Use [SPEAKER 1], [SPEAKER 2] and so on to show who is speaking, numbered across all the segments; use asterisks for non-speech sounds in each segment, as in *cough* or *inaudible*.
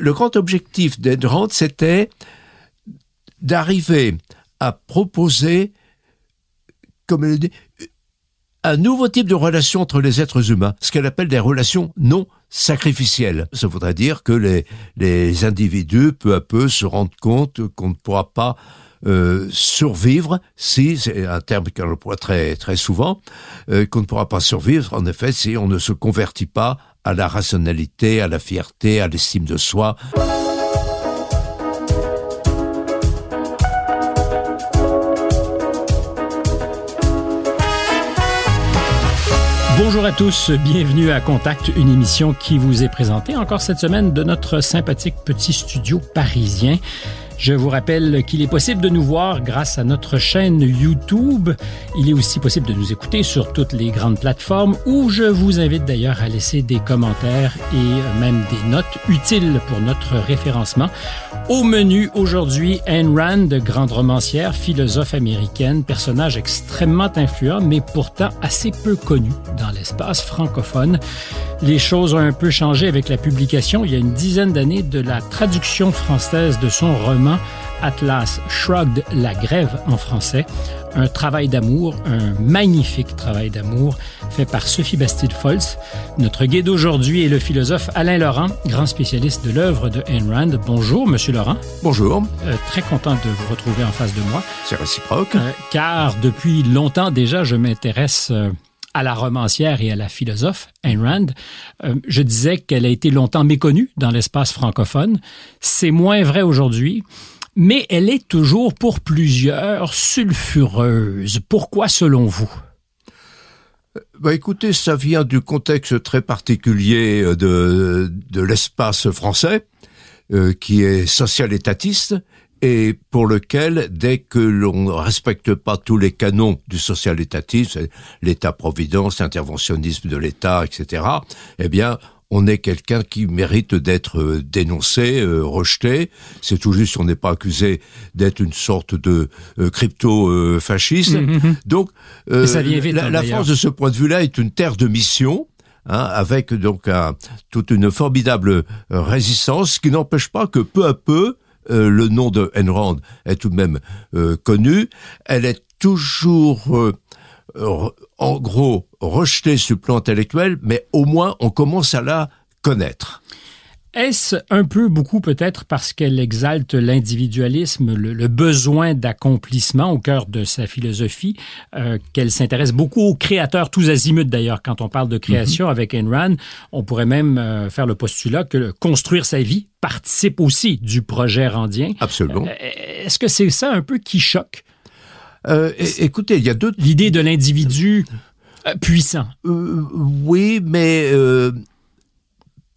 [SPEAKER 1] Le grand objectif d'Ayn Rand, c'était d'arriver à proposer, comme elle dit, un nouveau type de relation entre les êtres humains, ce qu'elle appelle des relations non sacrificielles. Ça voudrait dire que les, les individus, peu à peu, se rendent compte qu'on ne pourra pas euh, survivre si, c'est un terme qu'on emploie très, très souvent, euh, qu'on ne pourra pas survivre, en effet, si on ne se convertit pas à la rationalité, à la fierté, à l'estime de soi.
[SPEAKER 2] Bonjour à tous, bienvenue à Contact, une émission qui vous est présentée encore cette semaine de notre sympathique petit studio parisien. Je vous rappelle qu'il est possible de nous voir grâce à notre chaîne YouTube. Il est aussi possible de nous écouter sur toutes les grandes plateformes où je vous invite d'ailleurs à laisser des commentaires et même des notes utiles pour notre référencement. Au menu aujourd'hui, Ayn Rand, grande romancière, philosophe américaine, personnage extrêmement influent mais pourtant assez peu connu dans l'espace francophone. Les choses ont un peu changé avec la publication il y a une dizaine d'années de la traduction française de son roman Atlas Shrugged la grève en français, un travail d'amour, un magnifique travail d'amour fait par Sophie Bastide-Foltz. Notre guide d'aujourd'hui est le philosophe Alain Laurent, grand spécialiste de l'œuvre de Ayn Rand. Bonjour, Monsieur Laurent.
[SPEAKER 1] Bonjour.
[SPEAKER 2] Euh, très content de vous retrouver en face de moi.
[SPEAKER 1] C'est réciproque. Euh,
[SPEAKER 2] car depuis longtemps déjà, je m'intéresse euh, à la romancière et à la philosophe Ayn Rand. Euh, je disais qu'elle a été longtemps méconnue dans l'espace francophone. C'est moins vrai aujourd'hui, mais elle est toujours pour plusieurs sulfureuse. Pourquoi selon vous?
[SPEAKER 1] Bah écoutez, ça vient du contexte très particulier de, de l'espace français, euh, qui est social-étatiste, et pour lequel, dès que l'on ne respecte pas tous les canons du social-étatisme, l'État-providence, l'interventionnisme de l'État, etc., eh bien, on est quelqu'un qui mérite d'être euh, dénoncé, euh, rejeté. C'est tout juste, on n'est pas accusé d'être une sorte de euh, crypto-fasciste. Donc, la,
[SPEAKER 2] hein,
[SPEAKER 1] la France, de ce point de vue-là, est une terre de mission. Hein, avec donc un, toute une formidable résistance qui n'empêche pas que peu à peu, euh, le nom de Rand est tout de même euh, connu. Elle est toujours, euh, en gros, rejetée sur le plan intellectuel, mais au moins on commence à la connaître.
[SPEAKER 2] Est-ce un peu beaucoup peut-être parce qu'elle exalte l'individualisme, le, besoin d'accomplissement au cœur de sa philosophie, euh, qu'elle s'intéresse beaucoup aux créateurs, tous azimuts d'ailleurs, quand on parle de création mm-hmm. avec Ayn Rand, on pourrait même euh, faire le postulat que construire sa vie participe aussi du projet randien.
[SPEAKER 1] Absolument.
[SPEAKER 2] Euh, est-ce que c'est ça un peu qui choque?
[SPEAKER 1] écoutez, il y a deux...
[SPEAKER 2] L'idée de l'individu puissant.
[SPEAKER 1] oui, mais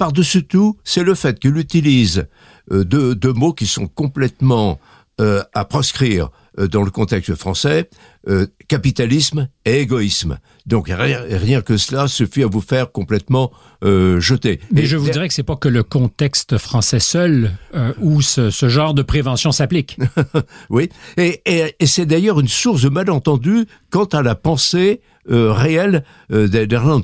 [SPEAKER 1] par-dessus tout, c'est le fait qu'il utilise euh, deux, mots qui sont complètement euh, à proscrire euh, dans le contexte français, capitalisme et égoïsme. Donc rien, que cela suffit à vous faire complètement jeter.
[SPEAKER 2] Mais je vous dirais que c'est pas que le contexte français seul où ce, genre de prévention s'applique. *laughs*
[SPEAKER 1] oui, et, et c'est d'ailleurs une source de malentendu quant à la pensée euh, réel euh,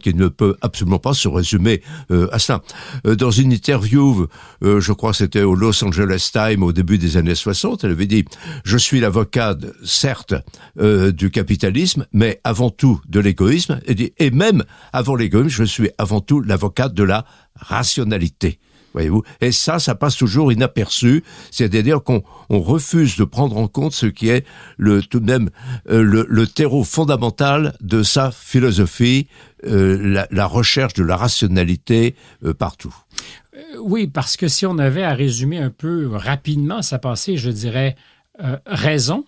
[SPEAKER 1] qui ne peut absolument pas se résumer euh, à ça. Euh, dans une interview, je crois que c'était au Los Angeles Times au début des années 60, elle avait dit je suis l'avocat certes du capitalisme, mais avant tout de l'égoïsme et, même avant l'égoïsme, je suis avant tout l'avocat de la rationalité voyez-vous. Et ça, ça passe toujours inaperçu. C'est-à-dire qu'on refuse de prendre en compte ce qui est le tout de même euh, le, terreau fondamental de sa philosophie, euh, la, recherche de la rationalité euh, partout.
[SPEAKER 2] oui, parce que si on avait à résumer un peu rapidement sa pensée, je dirais raison,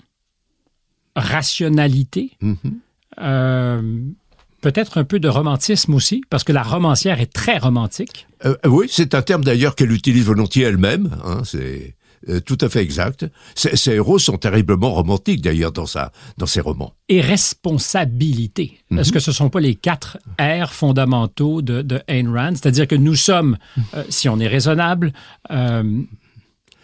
[SPEAKER 2] rationalité. Mm-hmm peut-être un peu de romantisme aussi, parce que la romancière est très romantique.
[SPEAKER 1] Euh, oui, c'est un terme d'ailleurs qu'elle utilise volontiers elle-même. Hein, c'est euh, tout à fait exact. Ses, héros sont terriblement romantiques d'ailleurs dans sa dans ses romans.
[SPEAKER 2] Et responsabilité. Mhm. Est-ce que ce sont pas les quatre R fondamentaux de, de Ayn Rand? C'est-à-dire que nous sommes, euh, si on est raisonnable, euh,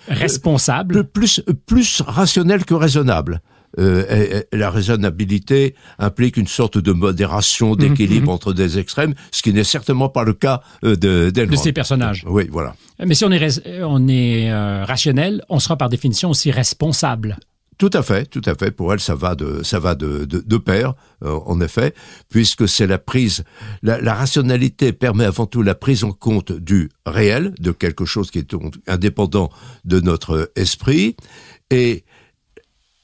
[SPEAKER 2] responsable.
[SPEAKER 1] plus plus rationnel que raisonnable. Euh, la raisonnabilité implique une sorte de modération, mhm, d'équilibre mhm. entre des extrêmes, ce qui n'est certainement pas le cas euh, de
[SPEAKER 2] De ces personnages.
[SPEAKER 1] Oui, voilà.
[SPEAKER 2] Mais si on est, on est euh, rationnel, on sera par définition aussi responsable.
[SPEAKER 1] Tout à fait, tout à fait. Pour elle, ça va de ça va de de, de pair, euh, en effet, puisque c'est la prise. La, la, rationalité permet avant tout la prise en compte du réel, de quelque chose qui est indépendant de notre esprit, et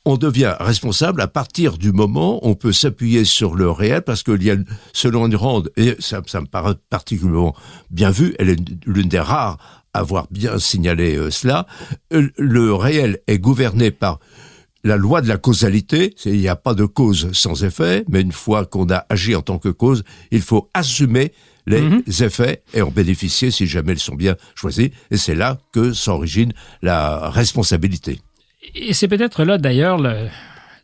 [SPEAKER 1] on devient responsable à partir du moment où on peut s'appuyer sur le réel parce qu'il y a, selon une ronde, et ça, ça me paraît particulièrement bien vu, elle est l'une des rares à avoir bien signalé euh, cela, euh, le réel est gouverné par la loi de la causalité, il n'y a pas de cause sans effet, mais une fois qu'on a agi en tant que cause, il faut assumer les mhm. effets et en bénéficier si jamais ils sont bien choisis. Et c'est là que s'origine la responsabilité.
[SPEAKER 2] Et c'est peut-être là d'ailleurs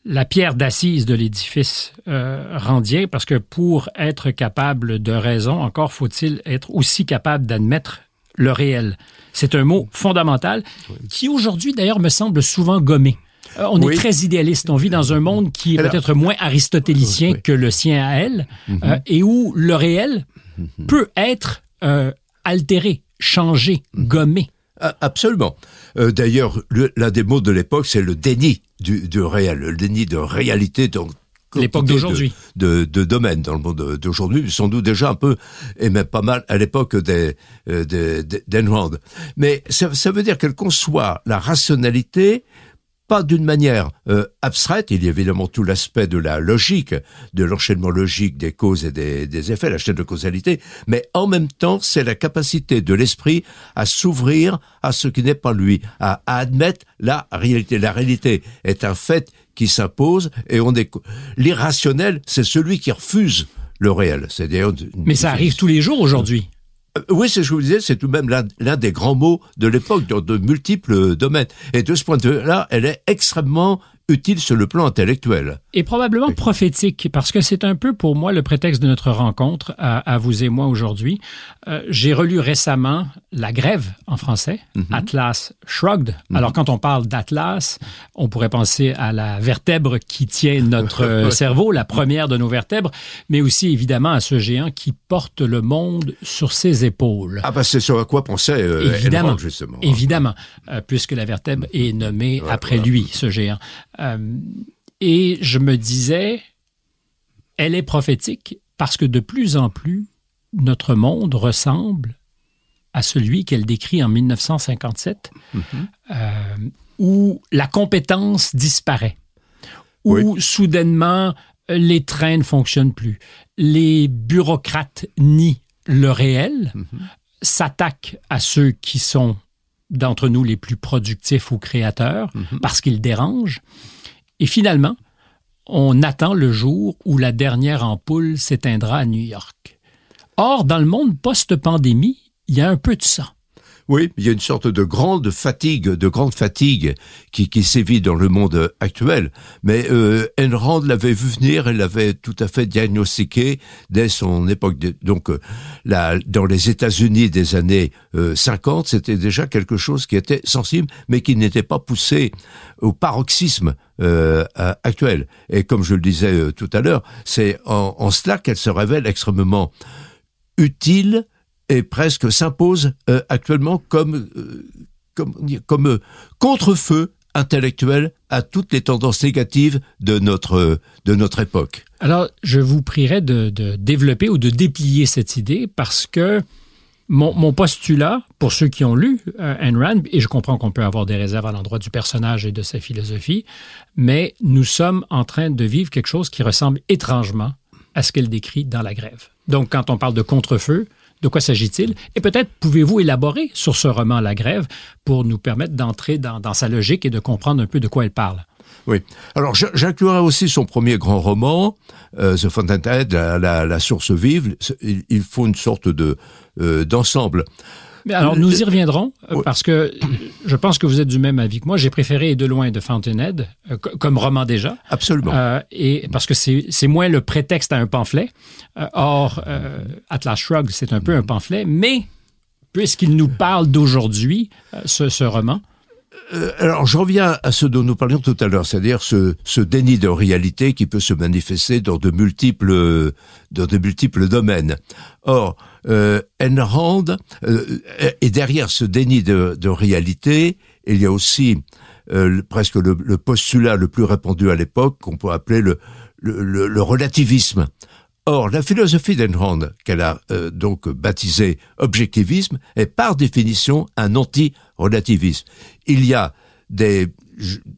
[SPEAKER 2] la pierre d'assise de l'édifice euh, randien, parce que pour être capable de raison, encore faut-il être aussi capable d'admettre le réel. C'est un mot fondamental qui aujourd'hui d'ailleurs me semble souvent gommé. Euh, on est très idéaliste. On vit dans un monde qui est peut-être moins aristotélicien que le sien à elle, mhm. euh, et où le réel mhm. peut être euh, altéré, changé, mhm. gommé.
[SPEAKER 1] Ah, absolument. D'ailleurs, l'un des mots de l'époque, c'est le déni du, réel, le déni de réalité. Donc,
[SPEAKER 2] l'époque d'aujourd'hui.
[SPEAKER 1] De, de, domaine dans le monde d'aujourd'hui, sans doute déjà un peu, et même pas mal à l'époque des, des, Mais ça, ça, veut dire qu'elle conçoit la rationalité pas d'une manière euh, abstraite, il y a évidemment tout l'aspect de la logique, de l'enchaînement logique des causes et des, effets, la chaîne de causalité, mais en même temps, c'est la capacité de l'esprit à s'ouvrir à ce qui n'est pas lui, à, admettre la réalité. La réalité est un fait qui s'impose et on est l'irrationnel, c'est celui qui refuse le réel. C'est
[SPEAKER 2] Mais ça arrive tous les jours aujourd'hui.
[SPEAKER 1] Euh, oui, c'est ce que je vous disais, c'est tout de même l'un des grands mots de l'époque dans de multiples domaines. Et de ce point de vue-là, elle est extrêmement utile sur le plan intellectuel.
[SPEAKER 2] Et probablement prophétique, parce que c'est un peu pour moi le prétexte de notre rencontre à, vous et moi aujourd'hui. Euh, j'ai relu récemment La Grève en français, mhm. Atlas Shrugged. Mhm. Alors quand on parle d'Atlas, on pourrait penser à la vertèbre qui tient notre *laughs* cerveau, la première de nos vertèbres, mais aussi évidemment à ce géant qui porte le monde sur ses épaules.
[SPEAKER 1] Ah bah c'est sur quoi pensait euh,
[SPEAKER 2] évidemment,
[SPEAKER 1] justement.
[SPEAKER 2] Évidemment, euh, puisque la vertèbre est nommée après lui, ce géant. Euh, et je me disais, elle est prophétique parce que de plus en plus, notre monde ressemble à celui qu'elle décrit en 1957, mm-hmm. euh, où la compétence disparaît, où soudainement les trains ne fonctionnent plus, les bureaucrates nient le réel, mm-hmm. s'attaquent à ceux qui sont d'entre nous les plus productifs ou créateurs mm-hmm. parce qu'ils dérangent. Et finalement, on attend le jour où la dernière ampoule s'éteindra à New York. Or, dans le monde post-pandémie, il y a un peu de ça.
[SPEAKER 1] Oui, il y a une sorte de grande fatigue, de grande fatigue qui, qui sévit dans le monde actuel. Mais euh, Enrand l'avait vu venir, elle l'avait tout à fait diagnostiqué dès son époque. donc, euh, dans les États-Unis des années 50, euh, c'était déjà quelque chose qui était sensible, mais qui n'était pas poussé au paroxysme euh, actuel. Et comme je le disais euh, tout à l'heure, c'est en, en cela qu'elle se révèle extrêmement utile et presque s'impose euh, actuellement comme euh, comme, euh, contre-feu intellectuel à toutes les tendances négatives de notre de notre époque.
[SPEAKER 2] Alors, je vous prierai de, de développer ou de déplier cette idée parce que mon, mon, postulat, pour ceux qui ont lu euh, Ayn Rand, et je comprends qu'on peut avoir des réserves à l'endroit du personnage et de sa philosophie, mais nous sommes en train de vivre quelque chose qui ressemble étrangement à ce qu'elle décrit dans la grève. Donc, quand on parle de contre-feu, de quoi s'agit-il? Et peut-être pouvez-vous élaborer sur ce roman La Grève pour nous permettre d'entrer dans, sa logique et de comprendre un peu de quoi elle parle.
[SPEAKER 1] Oui. Alors j'inclurai aussi son premier grand roman, euh, The Fountainhead, la, la, source vive. Il, faut une sorte de euh, d'ensemble.
[SPEAKER 2] Alors, nous y reviendrons, euh, parce que je pense que vous êtes du même avis que moi. J'ai préféré de loin de Fountainhead, euh, comme roman déjà.
[SPEAKER 1] Absolument. Euh,
[SPEAKER 2] et parce que c'est moins le prétexte à un pamphlet. or, Atlas Shrugged, c'est un peu un pamphlet, mais puisqu'il nous parle d'aujourd'hui, ce, ce roman,
[SPEAKER 1] euh, alors, je reviens à ce dont nous parlions tout à l'heure, c'est-à-dire ce, ce, déni de réalité qui peut se manifester dans de multiples, dans de multiples domaines. Or, euh, Enrand, euh, et derrière ce déni de, de, réalité, il y a aussi euh, presque le, postulat le plus répandu à l'époque, qu'on peut appeler le, le, le, relativisme. Or, la philosophie d'Enrand, qu'elle a euh, donc baptisée objectivisme, est par définition un anti-relativisme. Il y a des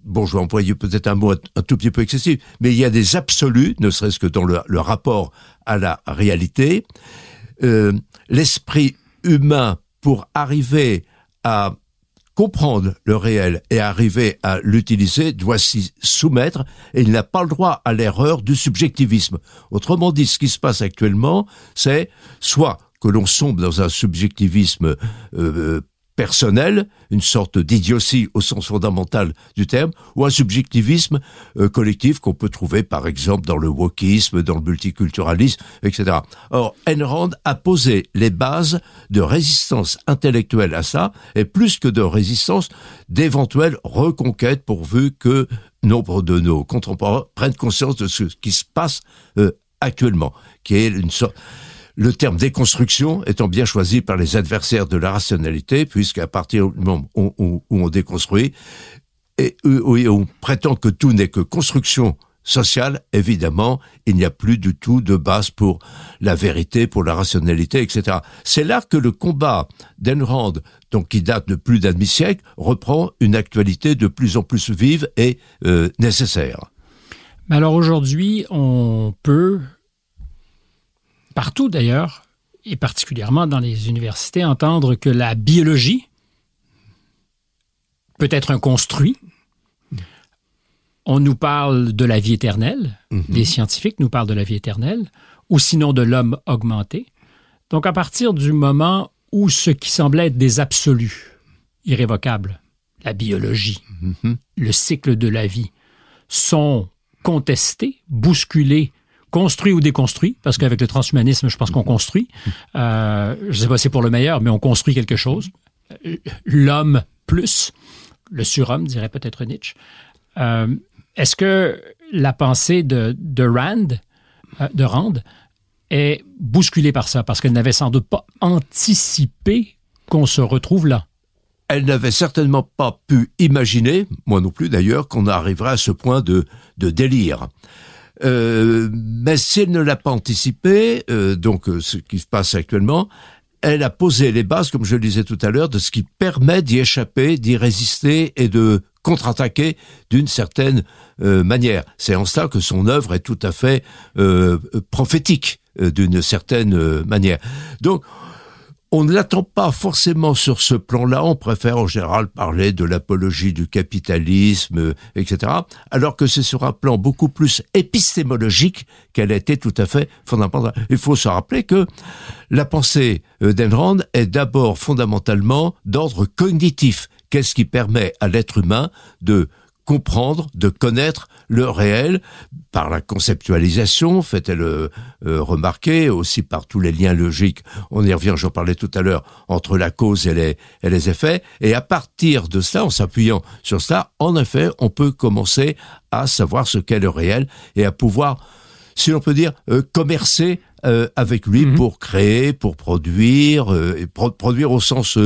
[SPEAKER 1] bon, je vais employer peut-être un mot un tout petit peu excessif, mais il y a des absolus, ne serait-ce que dans le, le, rapport à la réalité. Euh, L'esprit humain, pour arriver à comprendre le réel et arriver à l'utiliser doit s'y soumettre et il n'a pas le droit à l'erreur du subjectivisme. Autrement dit, ce qui se passe actuellement, c'est soit que l'on sombre dans un subjectivisme euh, personnel, une sorte d'idiotie au sens fondamental du terme, ou un subjectivisme euh, collectif qu'on peut trouver par exemple dans le wokisme, dans le multiculturalisme, etc. Or, Enrand a posé les bases de résistance intellectuelle à ça, et plus que de résistance, d'éventuelles reconquêtes pourvu que nombre de nos contemporains prennent conscience de ce qui se passe euh, actuellement, qui est une sorte le terme déconstruction étant bien choisi par les adversaires de la rationalité, puisqu'à partir du moment où, on déconstruit, et où on prétend que tout n'est que construction sociale, évidemment, il n'y a plus du tout de base pour la vérité, pour la rationalité, etc. C'est là que le combat d'Enrand, donc qui date de plus d'un demi-siècle, reprend une actualité de plus en plus vive et euh, nécessaire.
[SPEAKER 2] Mais alors aujourd'hui, on peut partout d'ailleurs, et particulièrement dans les universités, entendre que la biologie peut être un construit. On nous parle de la vie éternelle, mm les scientifiques nous parlent de la vie éternelle, ou sinon de l'homme augmenté. Donc à partir du moment où ce qui semblait être des absolus, irrévocables, la biologie, mhm. le cycle de la vie, sont contestés, bousculés construit ou déconstruit, parce qu'avec le transhumanisme, je pense qu'on construit. Euh, je ne sais pas si c'est pour le meilleur, mais on construit quelque chose. L'homme plus, le surhomme, dirait peut-être Nietzsche. Euh, est-ce que la pensée de, de Rand, euh, de Rand, est bousculée par ça, parce qu'elle n'avait sans doute pas anticipé qu'on se retrouve là?
[SPEAKER 1] Elle n'avait certainement pas pu imaginer, moi non plus d'ailleurs, qu'on arriverait à ce point de délire. Euh, mais si elle ne l'a pas anticipé, euh, donc euh, ce qui se passe actuellement, elle a posé les bases, comme je le disais tout à l'heure, de ce qui permet d'y échapper, d'y résister et de contre-attaquer d'une certaine manière. C'est en cela que son œuvre est tout à fait prophétique d'une certaine manière. Donc, on ne l'attend pas forcément sur ce plan-là, on préfère en général parler de l'apologie du capitalisme, etc., alors que c'est sur un plan beaucoup plus épistémologique qu'elle été tout à fait fondamentale. Il faut se rappeler que la pensée euh, d'Enrand est d'abord fondamentalement d'ordre cognitif. Qu'est-ce qui permet à l'être humain de comprendre, de connaître le réel par la conceptualisation, fait-elle euh, euh, remarquer, aussi par tous les liens logiques, on y revient, j'en parlais tout à l'heure, entre la cause et les, et les effets, et à partir de cela, en s'appuyant sur cela, en effet, on peut commencer à savoir ce qu'est le réel et à pouvoir si l'on peut dire, euh, commercer euh, avec lui mhm. pour créer, pour produire, euh, et produire au sens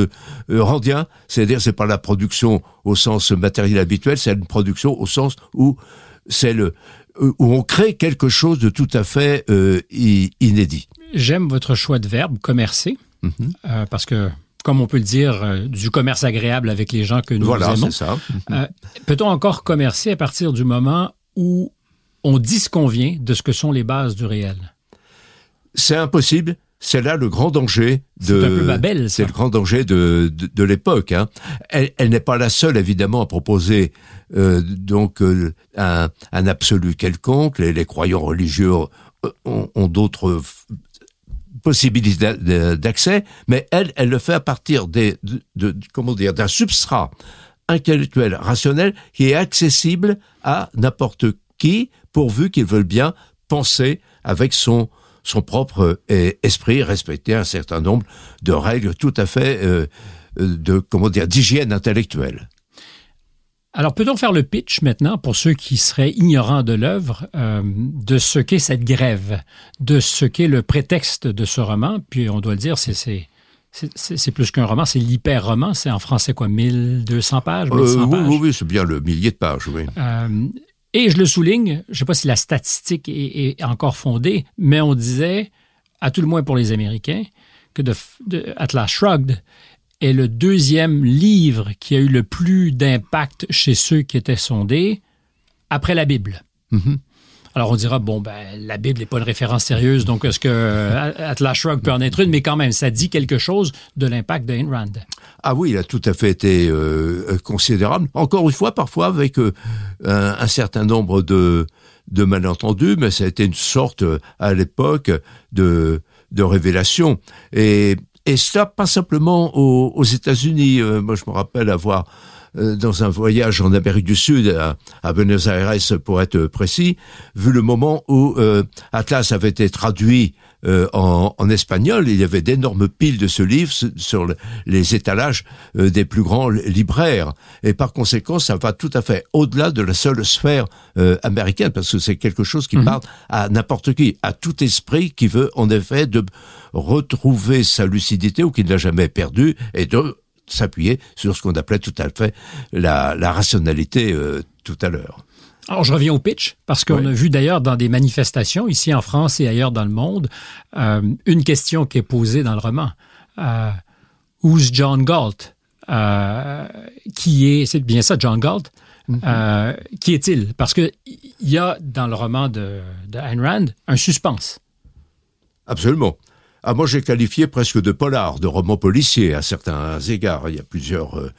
[SPEAKER 1] randien, c'est-à-dire c'est pas la production au sens matériel habituel, c'est une production au sens où c'est le où on crée quelque chose de tout à fait inédit.
[SPEAKER 2] J'aime votre choix de verbe commercer mhm. parce que comme on peut le dire, du commerce agréable avec les gens que nous
[SPEAKER 1] voilà,
[SPEAKER 2] aimons.
[SPEAKER 1] Ça.
[SPEAKER 2] Peut-on encore commercer à partir du moment où on dit ce qu'on vient de ce que sont les bases du réel?
[SPEAKER 1] C'est impossible. C'est là le grand danger de.
[SPEAKER 2] C'est
[SPEAKER 1] le grand danger de de, l'époque. Hein. Elle, elle n'est pas la seule évidemment à proposer euh, donc euh, un, un, absolu quelconque. Les, les croyants religieux ont, ont d'autres possibilités d'accès, mais elle, elle le fait à partir des, de, de comment dire, d'un substrat intellectuel, rationnel, qui est accessible à n'importe qui, pourvu qu'il veuille bien penser avec son son propre euh, esprit, respecter un certain nombre de règles tout à fait euh, euh, de comment dire d'hygiène intellectuelle.
[SPEAKER 2] Alors, peut-on faire le pitch maintenant pour ceux qui seraient ignorants de l'œuvre euh, de ce qu'est cette grève, de ce qu'est le prétexte de ce roman? Puis, on doit le dire, c'est c'est plus qu'un roman, c'est l'hyper-roman. C'est en français quoi, 1200 pages,
[SPEAKER 1] 1100 euh, pages? Oui, oui, c'est bien le millier de pages, oui.
[SPEAKER 2] Euh, et je le souligne, je ne sais pas si la statistique est, encore fondée, mais on disait, à tout le moins pour les Américains, que Atlas Shrugged est le deuxième livre qui a eu le plus d'impact chez ceux qui étaient sondés après la Bible. Mm-hmm. Alors on dira, bon, ben, la Bible n'est pas une référence sérieuse, donc est-ce que euh, Atlas Shrugged peut en être une, mais quand même, ça dit quelque chose de l'impact d'Ayn Rand.
[SPEAKER 1] Ah oui, il a tout à fait été euh, considérable. Encore une fois, parfois avec euh, un, certain nombre de, de malentendus, mais ça a été une sorte, à l'époque, de, de révélation. Et, et ça, pas simplement aux, États-Unis. moi, je me rappelle avoir dans un voyage en Amérique du Sud, à, Buenos Aires pour être précis, vu le moment où euh, Atlas avait été traduit euh, en, en, espagnol, il y avait d'énormes piles de ce livre sur les étalages des plus grands libraires. Et par conséquent, ça va tout à fait au-delà de la seule sphère américaine, parce que c'est quelque chose qui mhm. parle à n'importe qui, à tout esprit qui veut en effet de retrouver sa lucidité ou qui ne l'a jamais perdue et de s'appuyer sur ce qu'on appelait tout à fait la, rationalité euh, tout à l'heure.
[SPEAKER 2] Alors, je reviens au pitch, parce qu'on a vu d'ailleurs dans des manifestations, ici en France et ailleurs dans le monde, euh, une question qui est posée dans le roman. Euh, Who's John Galt? Euh, qui est, c'est bien ça, John Galt? Mm-hmm. qui est-il? Parce qu'il y a dans le roman de, de Ayn Rand un suspense.
[SPEAKER 1] Absolument. Ah, moi, j'ai qualifié presque de polar, de roman policier à certains égards. Il y a plusieurs, euh,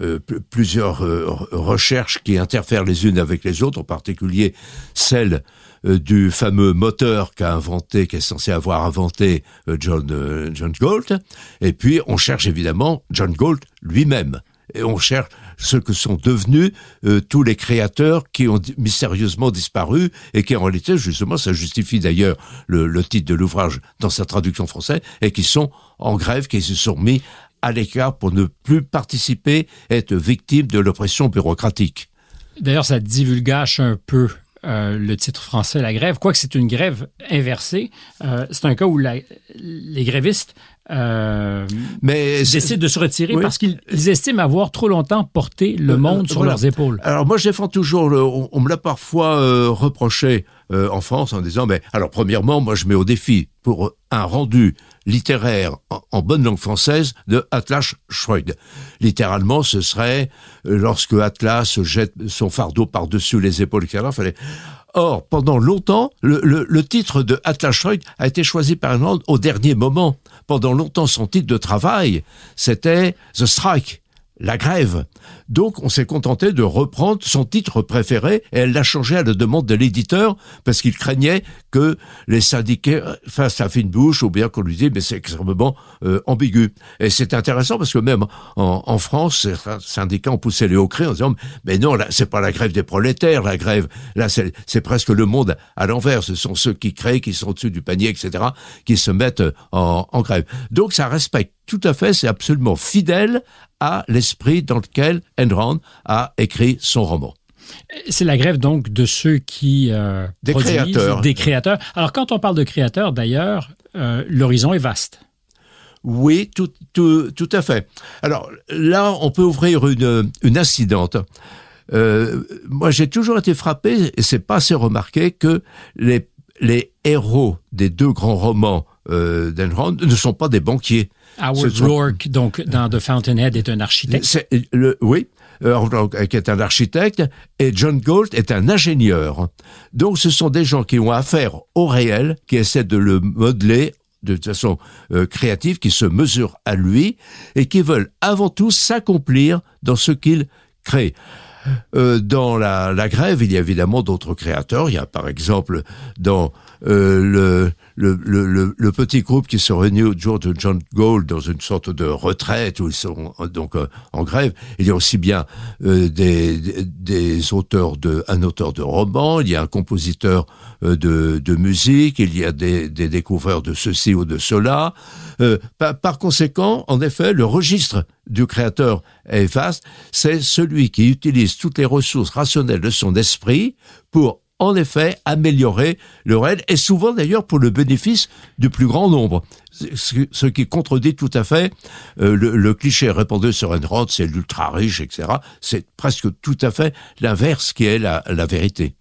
[SPEAKER 1] euh, plusieurs euh, recherches qui interfèrent les unes avec les autres, en particulier celle du fameux moteur qu'a inventé, qui est censé avoir inventé John, John Galt. Et puis, on cherche évidemment John Galt lui-même et on cherche ce que sont devenus euh, tous les créateurs qui ont mystérieusement disparu et qui en réalité justement ça justifie d'ailleurs le, titre de l'ouvrage dans sa traduction française et qui sont en grève, qui se sont mis à l'écart pour ne plus participer, être victimes de l'oppression bureaucratique.
[SPEAKER 2] D'ailleurs, ça divulgage un peu euh, le titre français, la grève, quoique c'est une grève inversée. Euh, c'est un cas où les grévistes euh, mais décident de se retirer parce qu'ils estiment avoir trop longtemps porté le monde sur leurs épaules.
[SPEAKER 1] Alors moi, je défends toujours, on, me l'a parfois reproché en France en disant, mais alors premièrement, moi je mets au défi pour un rendu littéraire en, bonne langue française de Atlas Shrugged. Littéralement, ce serait euh, lorsque Atlas jette son fardeau par-dessus les épaules, etc. Fallait... Or, pendant longtemps, le, titre de Atlas Shrugged a été choisi par un au dernier moment. Pendant longtemps, son titre de travail, c'était The Strike la grève. Donc on s'est contenté de reprendre son titre préféré et elle l'a changé à la demande de l'éditeur parce qu'il craignait que les syndiqués fassent la fine bouche ou bien qu'on lui dise mais c'est extrêmement euh, ambigu. Et c'est intéressant parce que même en, France, certains syndicats ont poussé les hauts cris en disant mais non, là c'est pas la grève des prolétaires, la grève, là c'est presque le monde à l'envers. Ce sont ceux qui créent, qui sont au-dessus du panier, etc., qui se mettent en, en grève. Donc ça respecte tout à fait, c'est absolument fidèle à l'esprit dans lequel Enron a écrit son roman.
[SPEAKER 2] C'est la grève donc de ceux qui
[SPEAKER 1] euh, des créateurs.
[SPEAKER 2] Des créateurs. Alors quand on parle de créateurs, d'ailleurs, euh, l'horizon est vaste.
[SPEAKER 1] Oui, tout, tout, tout, à fait. Alors là, on peut ouvrir une, une incidente. Euh, moi, j'ai toujours été frappé, et c'est pas assez remarqué, que les, les héros des deux grands romans euh, d'Enron ne sont pas des banquiers.
[SPEAKER 2] Howard Rourke, donc, dans The Fountainhead, est un architecte.
[SPEAKER 1] le, oui, euh, qui est un architecte, et John Galt est un ingénieur. Donc, ce sont des gens qui ont affaire au réel, qui essaient de le modeler de façon euh, créative, qui se mesurent à lui, et qui veulent avant tout s'accomplir dans ce qu'ils créent. Euh, dans la, la, grève, il y a évidemment d'autres créateurs. Il y a par exemple dans euh, le, le, le, le, petit groupe qui se réunit au jour de John Gold dans une sorte de retraite où ils sont euh, donc euh, en grève. Il y a aussi bien des, des auteurs de un auteur de romans, il y a un compositeur de, de musique, il y a des, des découvreurs de ceci ou de cela. Par, par, conséquent, en effet, le registre du créateur est vaste, c'est celui qui utilise toutes les ressources rationnelles de son esprit pour en effet améliorer le réel et souvent d'ailleurs pour le bénéfice du plus grand nombre. Ce qui contredit tout à fait euh, le, cliché répandu sur Enron, c'est l'ultra riche, etc. C'est presque tout à fait l'inverse qui est la, vérité.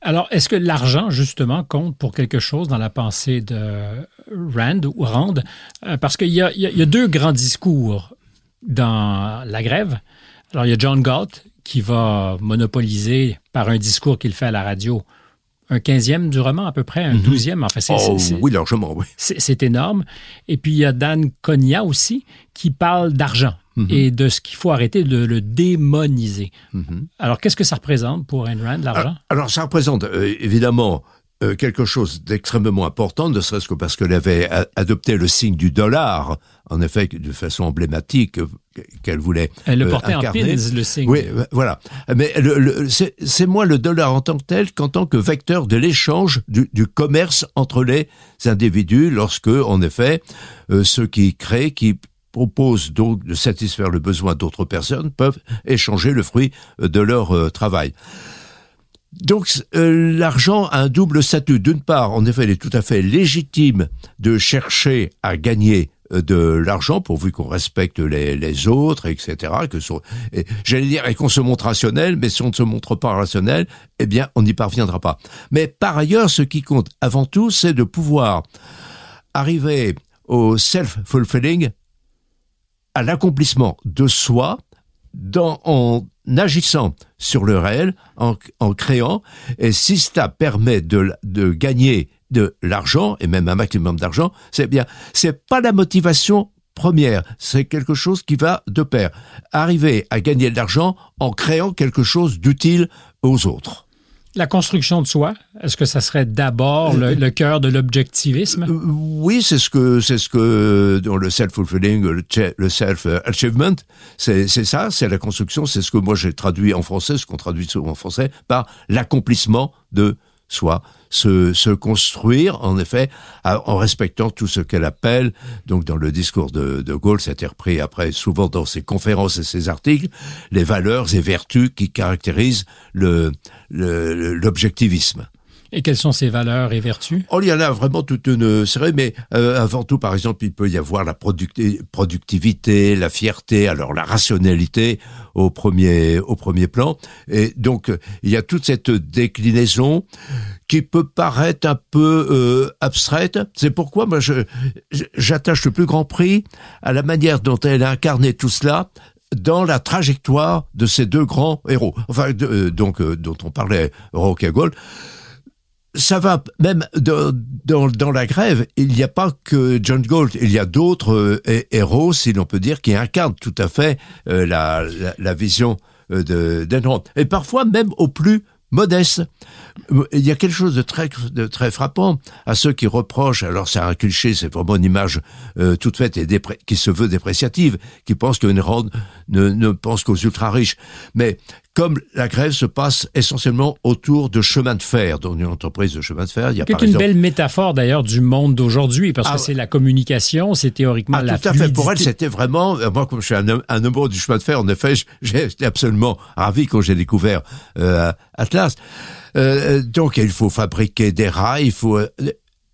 [SPEAKER 2] Alors, est-ce que l'argent, justement, compte pour quelque chose dans la pensée de Rand ou Rand? Euh, parce qu'il y, y a, deux grands discours dans la grève. Alors, il y a John Galt qui va monopoliser par un discours qu'il fait à la radio un quinzième du roman à peu près, un mhm. douzième. Enfin,
[SPEAKER 1] c'est, oh, oui, largement, oui.
[SPEAKER 2] C'est, énorme. Et puis, il y a Dan Cogna aussi qui parle d'argent mhm. et de ce qu'il faut arrêter de le démoniser. Mhm. Alors, qu'est-ce que ça représente pour Ayn Rand, l'argent?
[SPEAKER 1] Alors, ça représente euh, évidemment euh, quelque chose d'extrêmement important, ne serait-ce que parce qu'elle avait adopté le signe du dollar, en effet, de façon emblématique euh, qu'elle voulait
[SPEAKER 2] Elle le euh, portait en pins, le signe.
[SPEAKER 1] Oui, voilà. Mais c'est moins le dollar en tant que tel qu'en tant que vecteur de l'échange du, du, commerce entre les individus, lorsque, en effet, ceux qui créent, qui proposent donc de satisfaire le besoin d'autres personnes, peuvent échanger le fruit de leur travail. Donc euh, l'argent a un double statut. D'une part, en effet, il est tout à fait légitime de chercher à gagner euh, de l'argent pourvu qu'on respecte les, autres, etc. Que j'allais dire, et qu'on se montre rationnel, mais si on ne se montre pas rationnel, eh bien, on n'y parviendra pas. Mais par ailleurs, ce qui compte avant tout, c'est de pouvoir arriver au self-fulfilling, à l'accomplissement de soi, dans, en agissant sur le réel, en, créant, et si cela permet de, de gagner de l'argent, et même un maximum d'argent, c'est bien. C'est pas la motivation première, c'est quelque chose qui va de pair. Arriver à gagner de l'argent en créant quelque chose d'utile aux autres.
[SPEAKER 2] La construction de soi, est-ce que ça serait d'abord le, cœur de l'objectivisme? Euh,
[SPEAKER 1] Oui, c'est ce que c'est ce que dans le self-fulfilling, le, self-achievement, c'est ça, c'est la construction, c'est ce que moi j'ai traduit en français, ce qu'on traduit souvent en français par l'accomplissement de soi se, se construire, en effet, en respectant tout ce qu'elle appelle, donc dans le discours de, de Gaulle, c'était repris après souvent dans ses conférences et ses articles, les valeurs et vertus qui caractérisent le l'objectivisme.
[SPEAKER 2] Et quelles sont ces valeurs et vertus?
[SPEAKER 1] Oh, il y en a vraiment toute une série, mais euh, avant tout, par exemple, il peut y avoir la productivité, la fierté, alors la rationalité au premier au premier plan. Et donc, il y a toute cette déclinaison qui peut paraître un peu euh, abstraite. C'est pourquoi moi, je j'attache le plus grand prix à la manière dont elle a incarné tout cela dans la trajectoire de ces deux grands héros. Enfin, euh, donc dont on parlait, Rock et Gold ça va même dans, dans, la grève, il n'y a pas que John Gold, il y a d'autres euh, héros, si l'on peut dire, qui incarnent tout à fait euh, la, la, vision euh, de d'Enron. Et parfois même au plus modeste. Il y a quelque chose de très, de très frappant à ceux qui reprochent, alors c'est un cliché, c'est vraiment une image euh, toute faite et qui se veut dépréciative, qui pense qu'une ronde ne, ne pense qu'aux ultra riches. Mais comme la grève se passe essentiellement autour de chemin de fer, dans une entreprise de chemin de fer, il y a
[SPEAKER 2] C'est une belle métaphore d'ailleurs du monde d'aujourd'hui, parce que ah, c'est la communication, c'est théoriquement ah, la
[SPEAKER 1] tout à fait. Pour elle, c'était vraiment, euh, moi comme je suis un, un amoureux du chemin de fer, en effet, *laughs* j'ai été absolument ravi quand j'ai découvert euh, Atlas. Euh, donc il faut fabriquer des rails, il faut euh,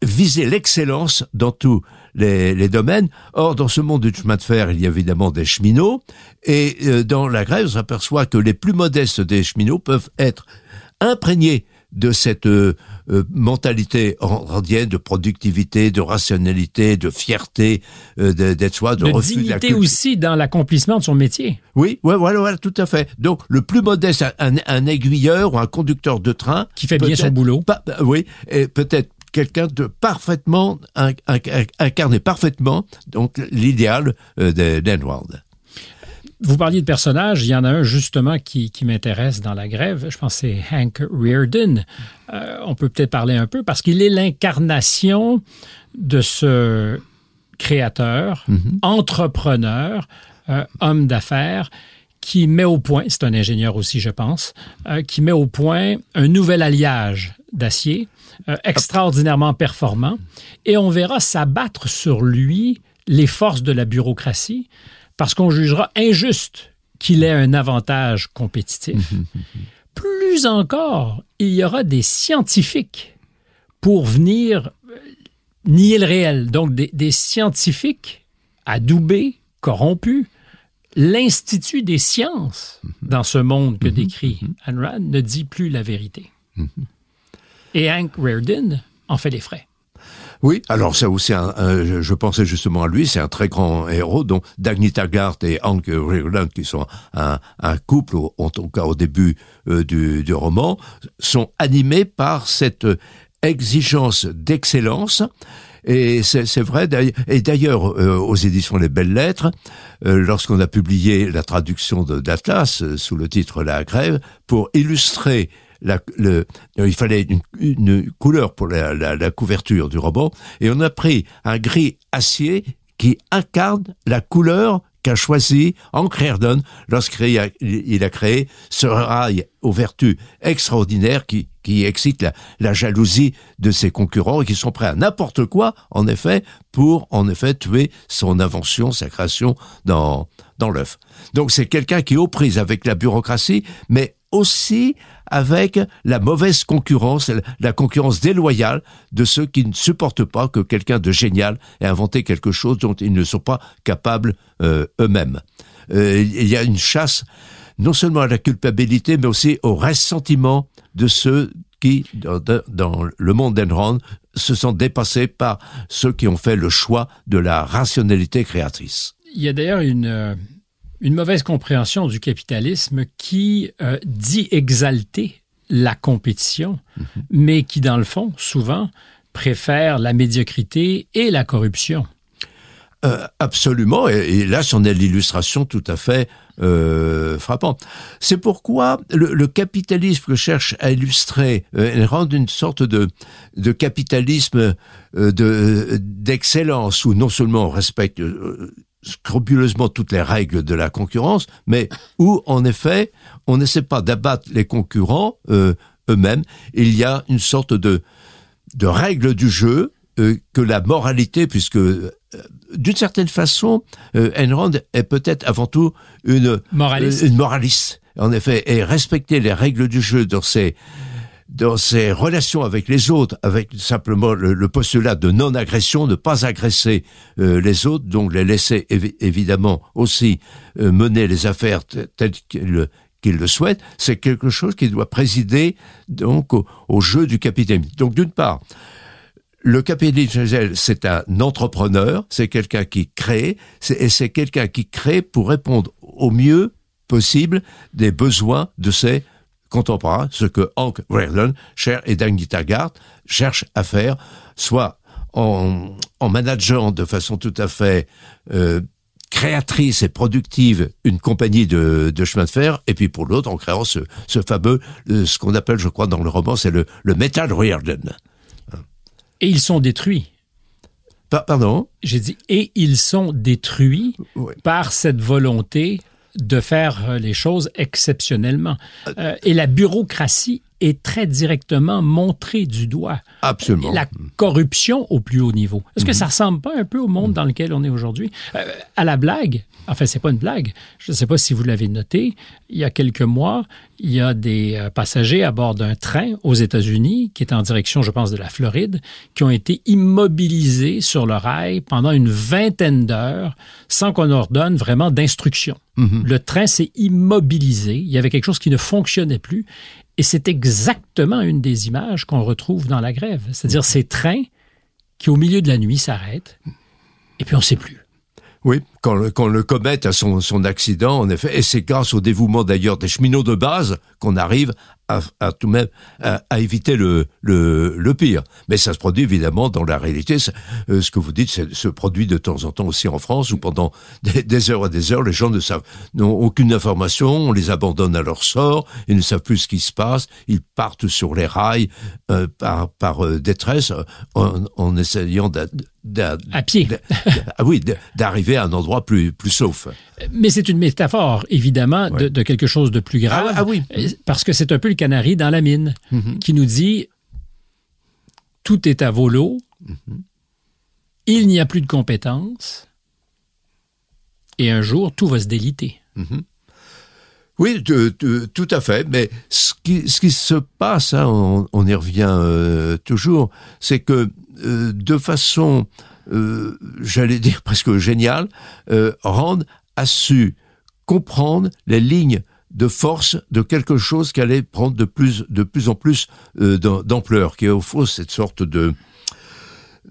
[SPEAKER 1] viser l'excellence dans tous les, les, domaines. Or, dans ce monde du chemin de fer, il y a évidemment des cheminots, et euh, dans la grève, on s'aperçoit que les plus modestes des cheminots peuvent être imprégnés de cette euh, euh, mentalité randienne de productivité, de rationalité, de fierté, euh, d'être soi, de,
[SPEAKER 2] de dignité aussi dans l'accomplissement de son métier.
[SPEAKER 1] Oui, ouais, voilà, voilà, tout à fait. Donc le plus modeste, un, un aiguilleur ou un conducteur de train
[SPEAKER 2] qui fait bien son boulot.
[SPEAKER 1] Pas, oui, et peut-être quelqu'un de parfaitement incarné parfaitement donc l'idéal d'Edward.
[SPEAKER 2] Vous parliez de personnages, il y en a un justement qui, qui m'intéresse dans la grève, je pense que c'est Hank Reardon. Euh, on peut peut-être parler un peu parce qu'il est l'incarnation de ce créateur, mm-hmm. entrepreneur, euh, homme d'affaires qui met au point, c'est un ingénieur aussi je pense, euh, qui met au point un nouvel alliage d'acier extraordinairement performant et on verra s'abattre sur lui les forces de la bureaucratie parce qu'on jugera injuste qu'il ait un avantage compétitif. Plus encore, il y aura des scientifiques pour venir euh, nier le réel. Donc, des, des scientifiques adoubés, corrompus. L'Institut des sciences, dans ce monde que décrit Ayn Rand, ne dit plus la vérité. Et Hank Reardon en fait les frais.
[SPEAKER 1] Oui, alors ça aussi, un, un, je pensais justement à lui, c'est un très grand héros, dont Dagny Taggart et Hank Reardon, qui sont un, couple, en tout cas au début euh, du, roman, sont animés par cette exigence d'excellence. Et c'est vrai, et d'ailleurs, euh, aux éditions Les Belles Lettres, euh, lorsqu'on a publié la traduction d'Atlas sous le titre La Grève, pour illustrer il fallait une, couleur pour la, couverture du roman, et on a pris un gris acier qui incarne la couleur qu'a choisi Hank Reardon lorsqu'il a, créé ce rail aux vertus extraordinaires qui, excite la, la, jalousie de ses concurrents et qui sont prêts à n'importe quoi, en effet, pour en effet tuer son invention, sa création dans, dans l'œuf. Donc c'est quelqu'un qui est aux prises avec la bureaucratie, mais aussi avec la mauvaise concurrence, la concurrence déloyale de ceux qui ne supportent pas que quelqu'un de génial ait inventé quelque chose dont ils ne sont pas capables euh, eux-mêmes. Euh, il y a une chasse non seulement à la culpabilité, mais aussi au ressentiment de ceux qui, dans, dans le monde d'Enron, se sont dépassés par ceux qui ont fait le choix de la rationalité créatrice.
[SPEAKER 2] Il y a d'ailleurs une euh, une mauvaise compréhension du capitalisme qui euh, dit exalter la compétition, -hmm. mais qui, dans le fond, souvent, préfère la médiocrité et la corruption.
[SPEAKER 1] Euh, absolument, et, et, là, c'en est l'illustration tout à fait euh, frappante. C'est pourquoi le, le, capitalisme que cherche à illustrer euh, rend une sorte de, de capitalisme d'excellence, de, où non seulement on respecte scrupuleusement toutes les règles de la concurrence, mais où, en effet, on n'essaie pas d'abattre les concurrents euh, eux-mêmes. Il y a une sorte de, de règle du jeu euh, que la moralité, puisque euh, d'une certaine façon, Enrand est peut-être avant tout une
[SPEAKER 2] moraliste.
[SPEAKER 1] une moraliste. En effet, et respecter les règles du jeu dans ses dans ses relations avec les autres, avec simplement le, postulat de non-agression, ne pas agresser euh, les autres, donc les laisser évi évidemment aussi euh, mener les affaires telles qu'ils le, qu'il le souhaite, c'est quelque chose qui doit présider donc au jeu du capitalisme. Donc d'une part, le capitalisme, c'est un entrepreneur, c'est quelqu'un qui crée, et c'est quelqu'un qui crée pour répondre au mieux possible des besoins de ses contemporains, ce que Hank Reardon, Cher et Dagny Taggart cherchent à faire, soit en, en manageant de façon tout à fait euh, créatrice et productive une compagnie de, de chemin de fer, et puis pour l'autre en créant ce, ce fameux, euh, ce qu'on appelle, je crois, dans le roman, c'est le, le Metal Reardon.
[SPEAKER 2] Et ils sont détruits.
[SPEAKER 1] Pa pardon?
[SPEAKER 2] J'ai dit, et ils sont détruits oui. par cette volonté de faire les choses exceptionnellement. Euh, et la bureaucratie est très directement montrée du doigt.
[SPEAKER 1] Absolument.
[SPEAKER 2] La corruption au plus haut niveau. Est-ce mm -hmm. que ça ressemble pas un peu au monde dans lequel on est aujourd'hui? Euh, à la blague, enfin, c'est pas une blague. Je ne sais pas si vous l'avez noté. Il y a quelques mois, il y a des euh, passagers à bord d'un train aux États-Unis qui est en direction, je pense, de la Floride, qui ont été immobilisés sur le rail pendant une vingtaine d'heures sans qu'on leur donne vraiment d'instructions. Mm -hmm. Le train s'est immobilisé. Il y avait quelque chose qui ne fonctionnait plus. Et c'est exactement une des images qu'on retrouve dans la grève. C'est-à-dire ces trains qui, au milieu de la nuit, s'arrêtent et puis on ne sait plus.
[SPEAKER 1] Oui, quand le, quand le comète a son, son accident, en effet, et c'est grâce au dévouement d'ailleurs des cheminots de base qu'on arrive à, à, tout même à, à éviter le, le, le, pire. Mais ça se produit évidemment dans la réalité. Euh, ce que vous dites se produit de temps en temps aussi en France où pendant des, des heures et des heures, les gens ne savent n'ont aucune information, on les abandonne à leur sort, ils ne savent plus ce qui se passe, ils partent sur les rails euh, par, par euh, détresse en, en essayant de,
[SPEAKER 2] à pied.
[SPEAKER 1] ah oui, d'arriver à un endroit plus, plus sauf.
[SPEAKER 2] Mais c'est une métaphore, évidemment, ouais. de, de, quelque chose de plus grave.
[SPEAKER 1] Ah, ah oui.
[SPEAKER 2] Parce que c'est un peu le canari dans la mine mm -hmm. qui nous dit tout est à volo, mm -hmm. il n'y a plus de compétences, Et un jour, tout va se déliter.
[SPEAKER 1] Mhm. Oui, tout à fait. Mais ce qui, ce qui se passe, hein, on, y revient euh, toujours, c'est que euh, de façon, euh, j'allais dire *laughs* presque géniale, Rand a su comprendre les lignes de force de quelque chose qui allait prendre de plus, en plus d'ampleur, qui est au fond cette sorte de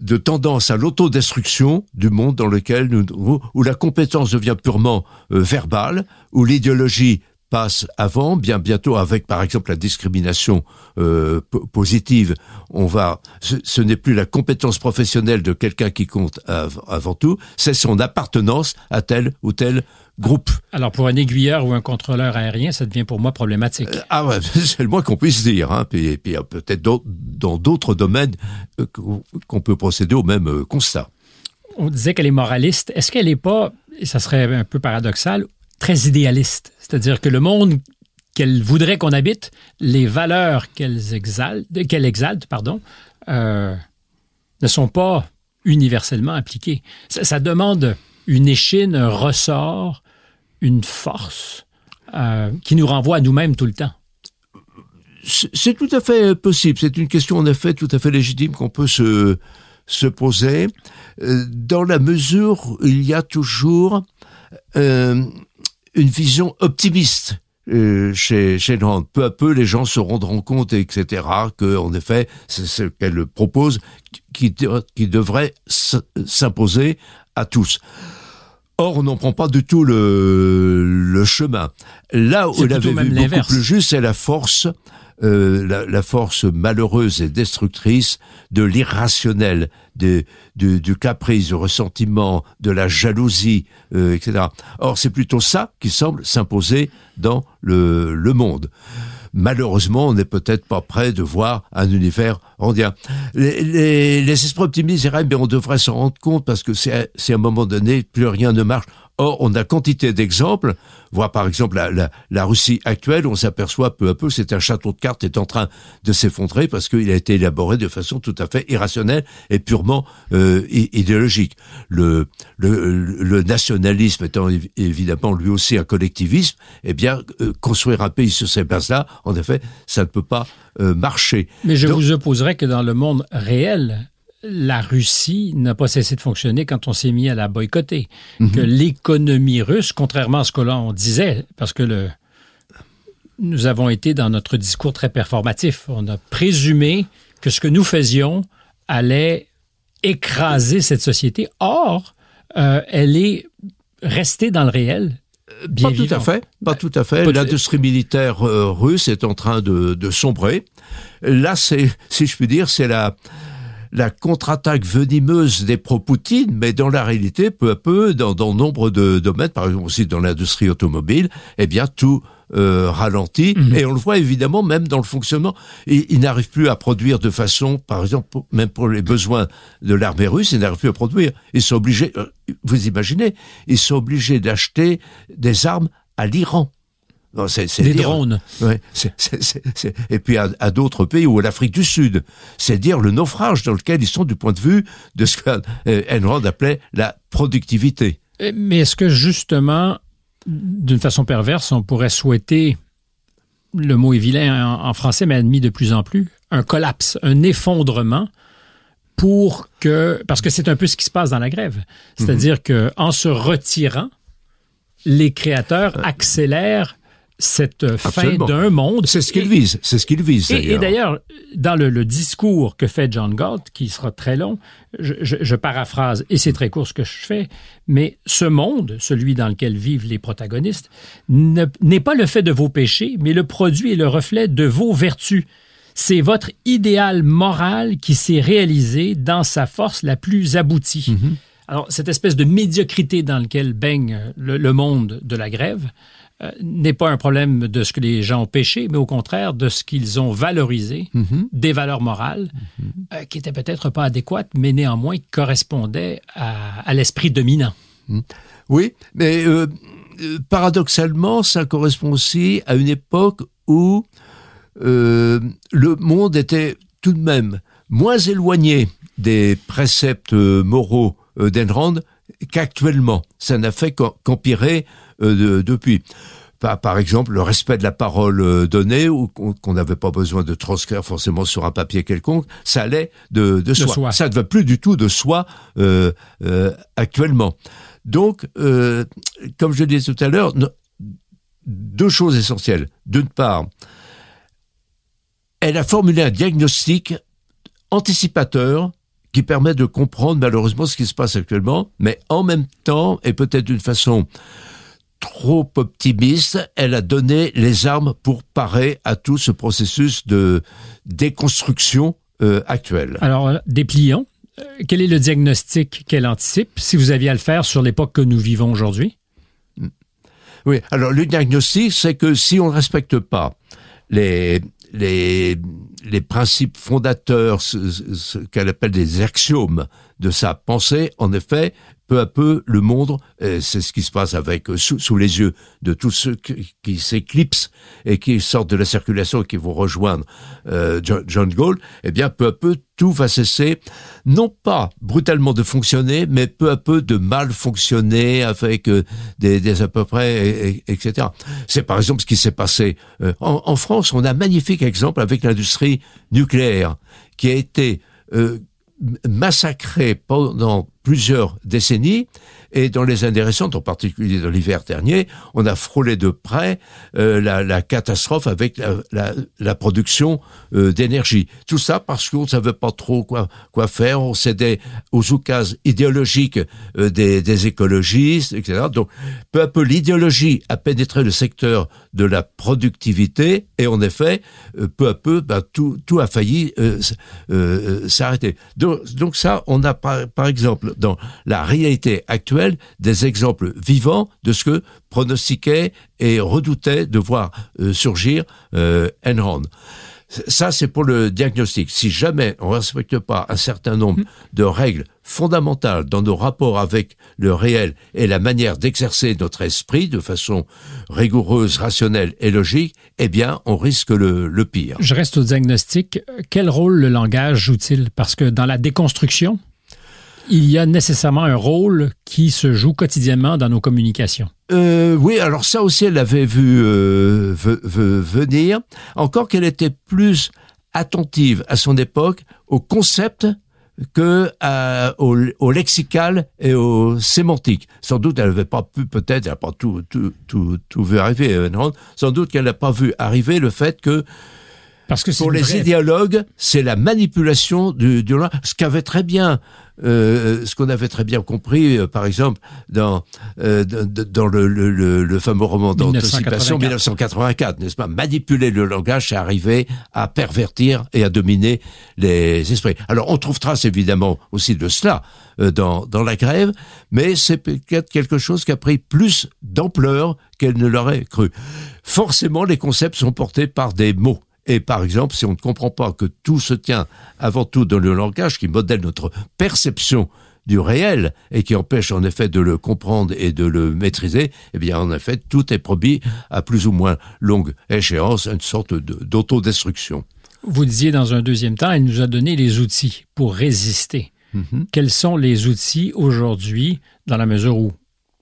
[SPEAKER 1] de tendance à l'autodestruction du monde dans lequel nous, où la compétence devient purement verbale, où l'idéologie passe avant, bien bientôt avec par exemple la discrimination euh, positive, on va, ce, n'est plus la compétence professionnelle de quelqu'un qui compte avant tout, c'est son appartenance à tel ou tel groupe.
[SPEAKER 2] Alors pour un aiguilleur ou un contrôleur aérien, ça devient pour moi problématique. Euh,
[SPEAKER 1] ah ouais, *laughs* c'est le moins qu'on puisse dire. Hein. Puis, puis peut-être dans d'autres domaines euh, qu'on peut procéder au même constat.
[SPEAKER 2] On disait qu'elle est moraliste. Est-ce qu'elle n'est pas, et ça serait un peu paradoxal, très idéaliste? C'est-à-dire que le monde qu'elle voudrait qu'on habite, les valeurs qu'elle exalte, pardon, euh, ne sont pas universellement appliquées. Ça, demande une échine, un ressort, une force euh, qui nous renvoie à nous-mêmes tout le temps.
[SPEAKER 1] C'est tout à fait possible. C'est une question en effet tout à fait légitime qu'on peut se, se poser, euh, dans la mesure où il y a toujours une vision optimiste euh, chez, chez Peu à peu, les gens se rendront compte, etc., que en effet, c'est ce qu'elle propose qui, qui devrait s'imposer à tous. Or, on n'en prend pas du tout le, le chemin. Là où elle avait vu beaucoup plus juste, c'est la force euh, la, la, force malheureuse et destructrice de l'irrationnel, du, du, caprice, du ressentiment, de la jalousie, euh, etc. Or, c'est plutôt ça qui semble s'imposer dans le, le monde malheureusement, on n'est peut-être pas prêt de voir un univers rondien. Les, les, les esprits optimistes, mais on devrait s'en rendre compte parce que c'est à un moment donné, plus rien ne marche. Or, on a quantité d'exemples, voire par exemple la, la, Russie actuelle, on s'aperçoit peu à peu que c'est un château de cartes est en train de s'effondrer parce qu'il a été élaboré de façon tout à fait irrationnelle et purement euh, idéologique. Le, le, le, nationalisme étant évidemment lui aussi un collectivisme, eh bien, euh, construire un pays sur ces bases-là, en effet, ça ne peut pas euh, marcher.
[SPEAKER 2] Mais je vous opposerais que dans le monde réel, la Russie n'a pas cessé de fonctionner quand on s'est mis à la boycotter. Mhm. Que l'économie russe, contrairement à ce que l'on disait, parce que le, nous avons été dans notre discours très performatif. On a présumé que ce que nous faisions allait écraser cette société. Or, euh, elle est restée dans le réel. Bien
[SPEAKER 1] pas tout à fait, pas tout à fait. L'industrie militaire euh, russe est en train de, de sombrer. Là, c'est, si je puis dire, c'est la, la contre-attaque venimeuse des pro-Poutine, mais dans la réalité, peu à peu, dans, nombre de domaines, par exemple aussi dans l'industrie automobile, eh bien tout euh, ralentit. Mhm. Et on le voit évidemment même dans le fonctionnement. Ils, il n'arrivent plus à produire de façon, par exemple, même pour les besoins de l'armée russe, ils n'arrivent plus à produire. Ils sont obligés, euh, vous imaginez, ils sont obligés d'acheter des armes à l'Iran.
[SPEAKER 2] C'est des drones.
[SPEAKER 1] Ouais, et puis à, d'autres pays ou à l'Afrique du Sud. C'est dire le naufrage dans lequel ils sont du point de vue de ce qu'Enrod euh, appelait la productivité.
[SPEAKER 2] Mais est-ce que justement, d'une façon perverse, on pourrait souhaiter, le mot est vilain en, français, mais admis de plus en plus, un collapse, un effondrement pour que, parce que c'est un peu ce qui se passe dans la grève. C'est-à-dire qu'en que en se retirant, les créateurs euh. accélèrent cette fin d'un monde.
[SPEAKER 1] C'est ce qu'il vise. C'est ce qu'il vise.
[SPEAKER 2] Et d'ailleurs, dans le, discours que fait John Galt, qui sera très long, je, paraphrase, et c'est très court ce que je fais, mais ce monde, celui dans lequel vivent les protagonistes, n'est pas le fait de vos péchés, mais le produit et le reflet de vos vertus. C'est votre idéal moral qui s'est réalisé dans sa force la plus aboutie. Mm-hmm. Alors, cette espèce de médiocrité dans laquelle baigne le monde de la grève, euh, n'est pas un problème de ce que les gens ont péché, mais au contraire de ce qu'ils ont valorisé, mhm. des valeurs morales, mhm. euh, qui étaient peut-être pas adéquates, mais néanmoins correspondaient à, l'esprit dominant.
[SPEAKER 1] Mhm. Oui, mais euh, paradoxalement, ça correspond aussi à une époque où le monde était tout de même moins éloigné des préceptes moraux d'Enrand qu'actuellement. Ça n'a fait qu'empirer depuis par exemple le respect de la parole euh, donnée ou qu'on n'avait pas besoin de transcrire forcément sur un papier quelconque, ça allait de, de, soi. Ça ne va plus du tout de soi euh, euh, actuellement. Donc, euh, comme je disais tout à l'heure, deux choses essentielles. D'une part, elle a formulé un diagnostic anticipateur qui permet de comprendre malheureusement ce qui se passe actuellement, mais en même temps, et peut-être d'une façon trop optimiste, elle a donné les armes pour parer à tout ce processus de déconstruction euh, actuel.
[SPEAKER 2] Alors, euh, déplions. Euh, quel est le diagnostic qu'elle anticipe, si vous aviez à le faire sur l'époque que nous vivons aujourd'hui?
[SPEAKER 1] Oui, alors le diagnostic, c'est que si on ne respecte pas les, les, les principes fondateurs, ce, ce qu'elle appelle des axiomes de sa pensée, en effet, peu à peu, le monde, c'est ce qui se passe avec euh, sous, les yeux de tous ceux qui, s'éclipsent et qui sortent de la circulation et qui vont rejoindre euh, John, John Gaulle, eh bien, peu à peu, tout va cesser, non pas brutalement de fonctionner, mais peu à peu de mal fonctionner avec euh, des, des, à peu près, etc. C'est par exemple ce qui s'est passé en, en, France. On a un magnifique exemple avec l'industrie nucléaire qui a été massacrée pendant plusieurs décennies et dans les années récentes, en particulier dans l'hiver dernier, on a frôlé de près euh, la, la, catastrophe avec la, la, la production euh, d'énergie. Tout ça parce qu'on ne savait pas trop quoi, quoi faire, on cédait aux oukases idéologiques euh, des, des, écologistes, etc. Donc, peu à peu, l'idéologie a pénétré le secteur de la productivité et en effet, euh, peu à peu, bah, tout, tout a failli s'arrêter. Donc, donc, ça, on a par exemple dans la réalité actuelle des exemples vivants de ce que pronostiquait et redoutait de voir euh, surgir euh, Enron. Ça, c'est pour le diagnostic. Si jamais on ne respecte pas un certain nombre mm. de règles fondamentales dans nos rapports avec le réel et la manière d'exercer notre esprit de façon rigoureuse, rationnelle et logique, eh bien, on risque le, le pire.
[SPEAKER 2] Je reste au diagnostic. Quel rôle le langage joue-t-il? Parce que dans la déconstruction, il y a nécessairement un rôle qui se joue quotidiennement dans nos communications.
[SPEAKER 1] Euh, oui, alors ça aussi, elle avait vu euh, venir. Encore qu'elle était plus attentive à son époque au concept que à, au, au, lexical et au sémantique. Sans doute, elle n'avait pas pu, peut-être, elle n'a pas tout, tout, tout, tout vu arriver, euh, sans doute qu'elle n'a pas vu arriver le fait que parce que pour les idéologues, c'est la manipulation du, du ce qu'avait très bien, euh, ce qu'on avait très bien compris, euh, par exemple, dans euh, dans le, le, le, fameux roman d'anticipation 1984, n'est-ce pas? Manipuler le langage, c'est arriver à pervertir et à dominer les esprits. Alors, on trouve trace évidemment aussi de cela euh, dans dans la grève, mais c'est peut-être quelque chose qui a pris plus d'ampleur qu'elle ne l'aurait cru. Forcément, les concepts sont portés par des mots. Et par exemple, si on ne comprend pas que tout se tient avant tout dans le langage qui modèle notre perception du réel et qui empêche en effet de le comprendre et de le maîtriser, eh bien en effet tout est promis à plus ou moins longue échéance, une sorte d'autodestruction.
[SPEAKER 2] Vous disiez dans un deuxième temps, elle nous a donné les outils pour résister. Mm -hmm. Quels sont les outils aujourd'hui dans la mesure où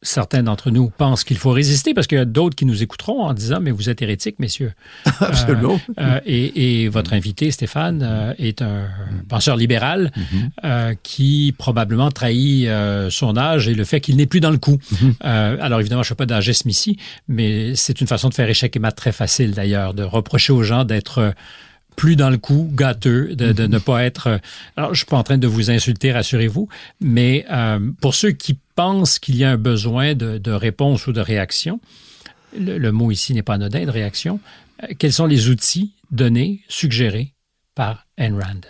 [SPEAKER 2] certains d'entre nous pensent qu'il faut résister parce qu'il y a d'autres qui nous écouteront en disant mais vous êtes hérétiques, messieurs. *laughs*
[SPEAKER 1] Absolument.
[SPEAKER 2] Euh, euh, et, et, votre invité, Stéphane, euh, est un penseur libéral mm -hmm. euh, qui probablement trahit euh, son âge et le fait qu'il n'est plus dans le coup. Mm -hmm. alors évidemment, je ne fais pas d'agisme ici, mais c'est une façon de faire échec et mat très facile d'ailleurs, de reprocher aux gens d'être plus dans le coup, gâteux, de, de, ne pas être... Alors, je suis pas en train de vous insulter, rassurez-vous, mais euh, pour ceux qui pensent qu'il y a un besoin de, réponse ou de réaction, le, mot ici n'est pas anodin, de réaction, euh, quels sont les outils donnés, suggérés par Ayn Rand?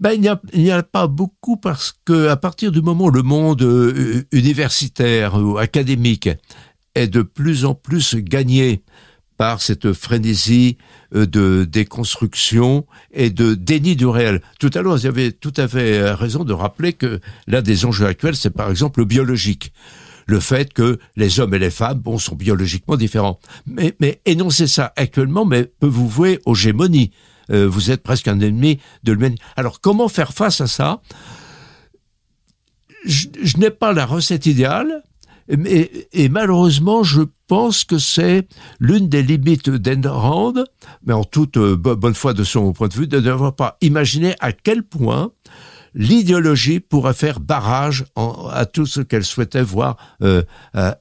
[SPEAKER 1] Ben, il n'y a, a, pas beaucoup parce que à partir du moment où le monde euh, universitaire ou académique est de plus en plus gagné par cette frénésie euh, de déconstruction et de déni du réel. Tout à l'heure, vous avez tout à fait euh, raison de rappeler que l'un des enjeux actuels, c'est par exemple le biologique le fait que les hommes et les femmes bon, sont biologiquement différents. Mais, mais énoncer ça actuellement mais peut vous vouer aux gémonies. Euh, vous êtes presque un ennemi de l'humanité. Alors comment faire face à ça? Je, n'ai pas la recette idéale, et, malheureusement, je pense que c'est l'une des limites d'Enrand, mais en toute euh, bonne foi de son point de vue, de n'avoir pas imaginé à quel point l'idéologie pourrait faire barrage à tout ce qu'elle souhaitait voir euh,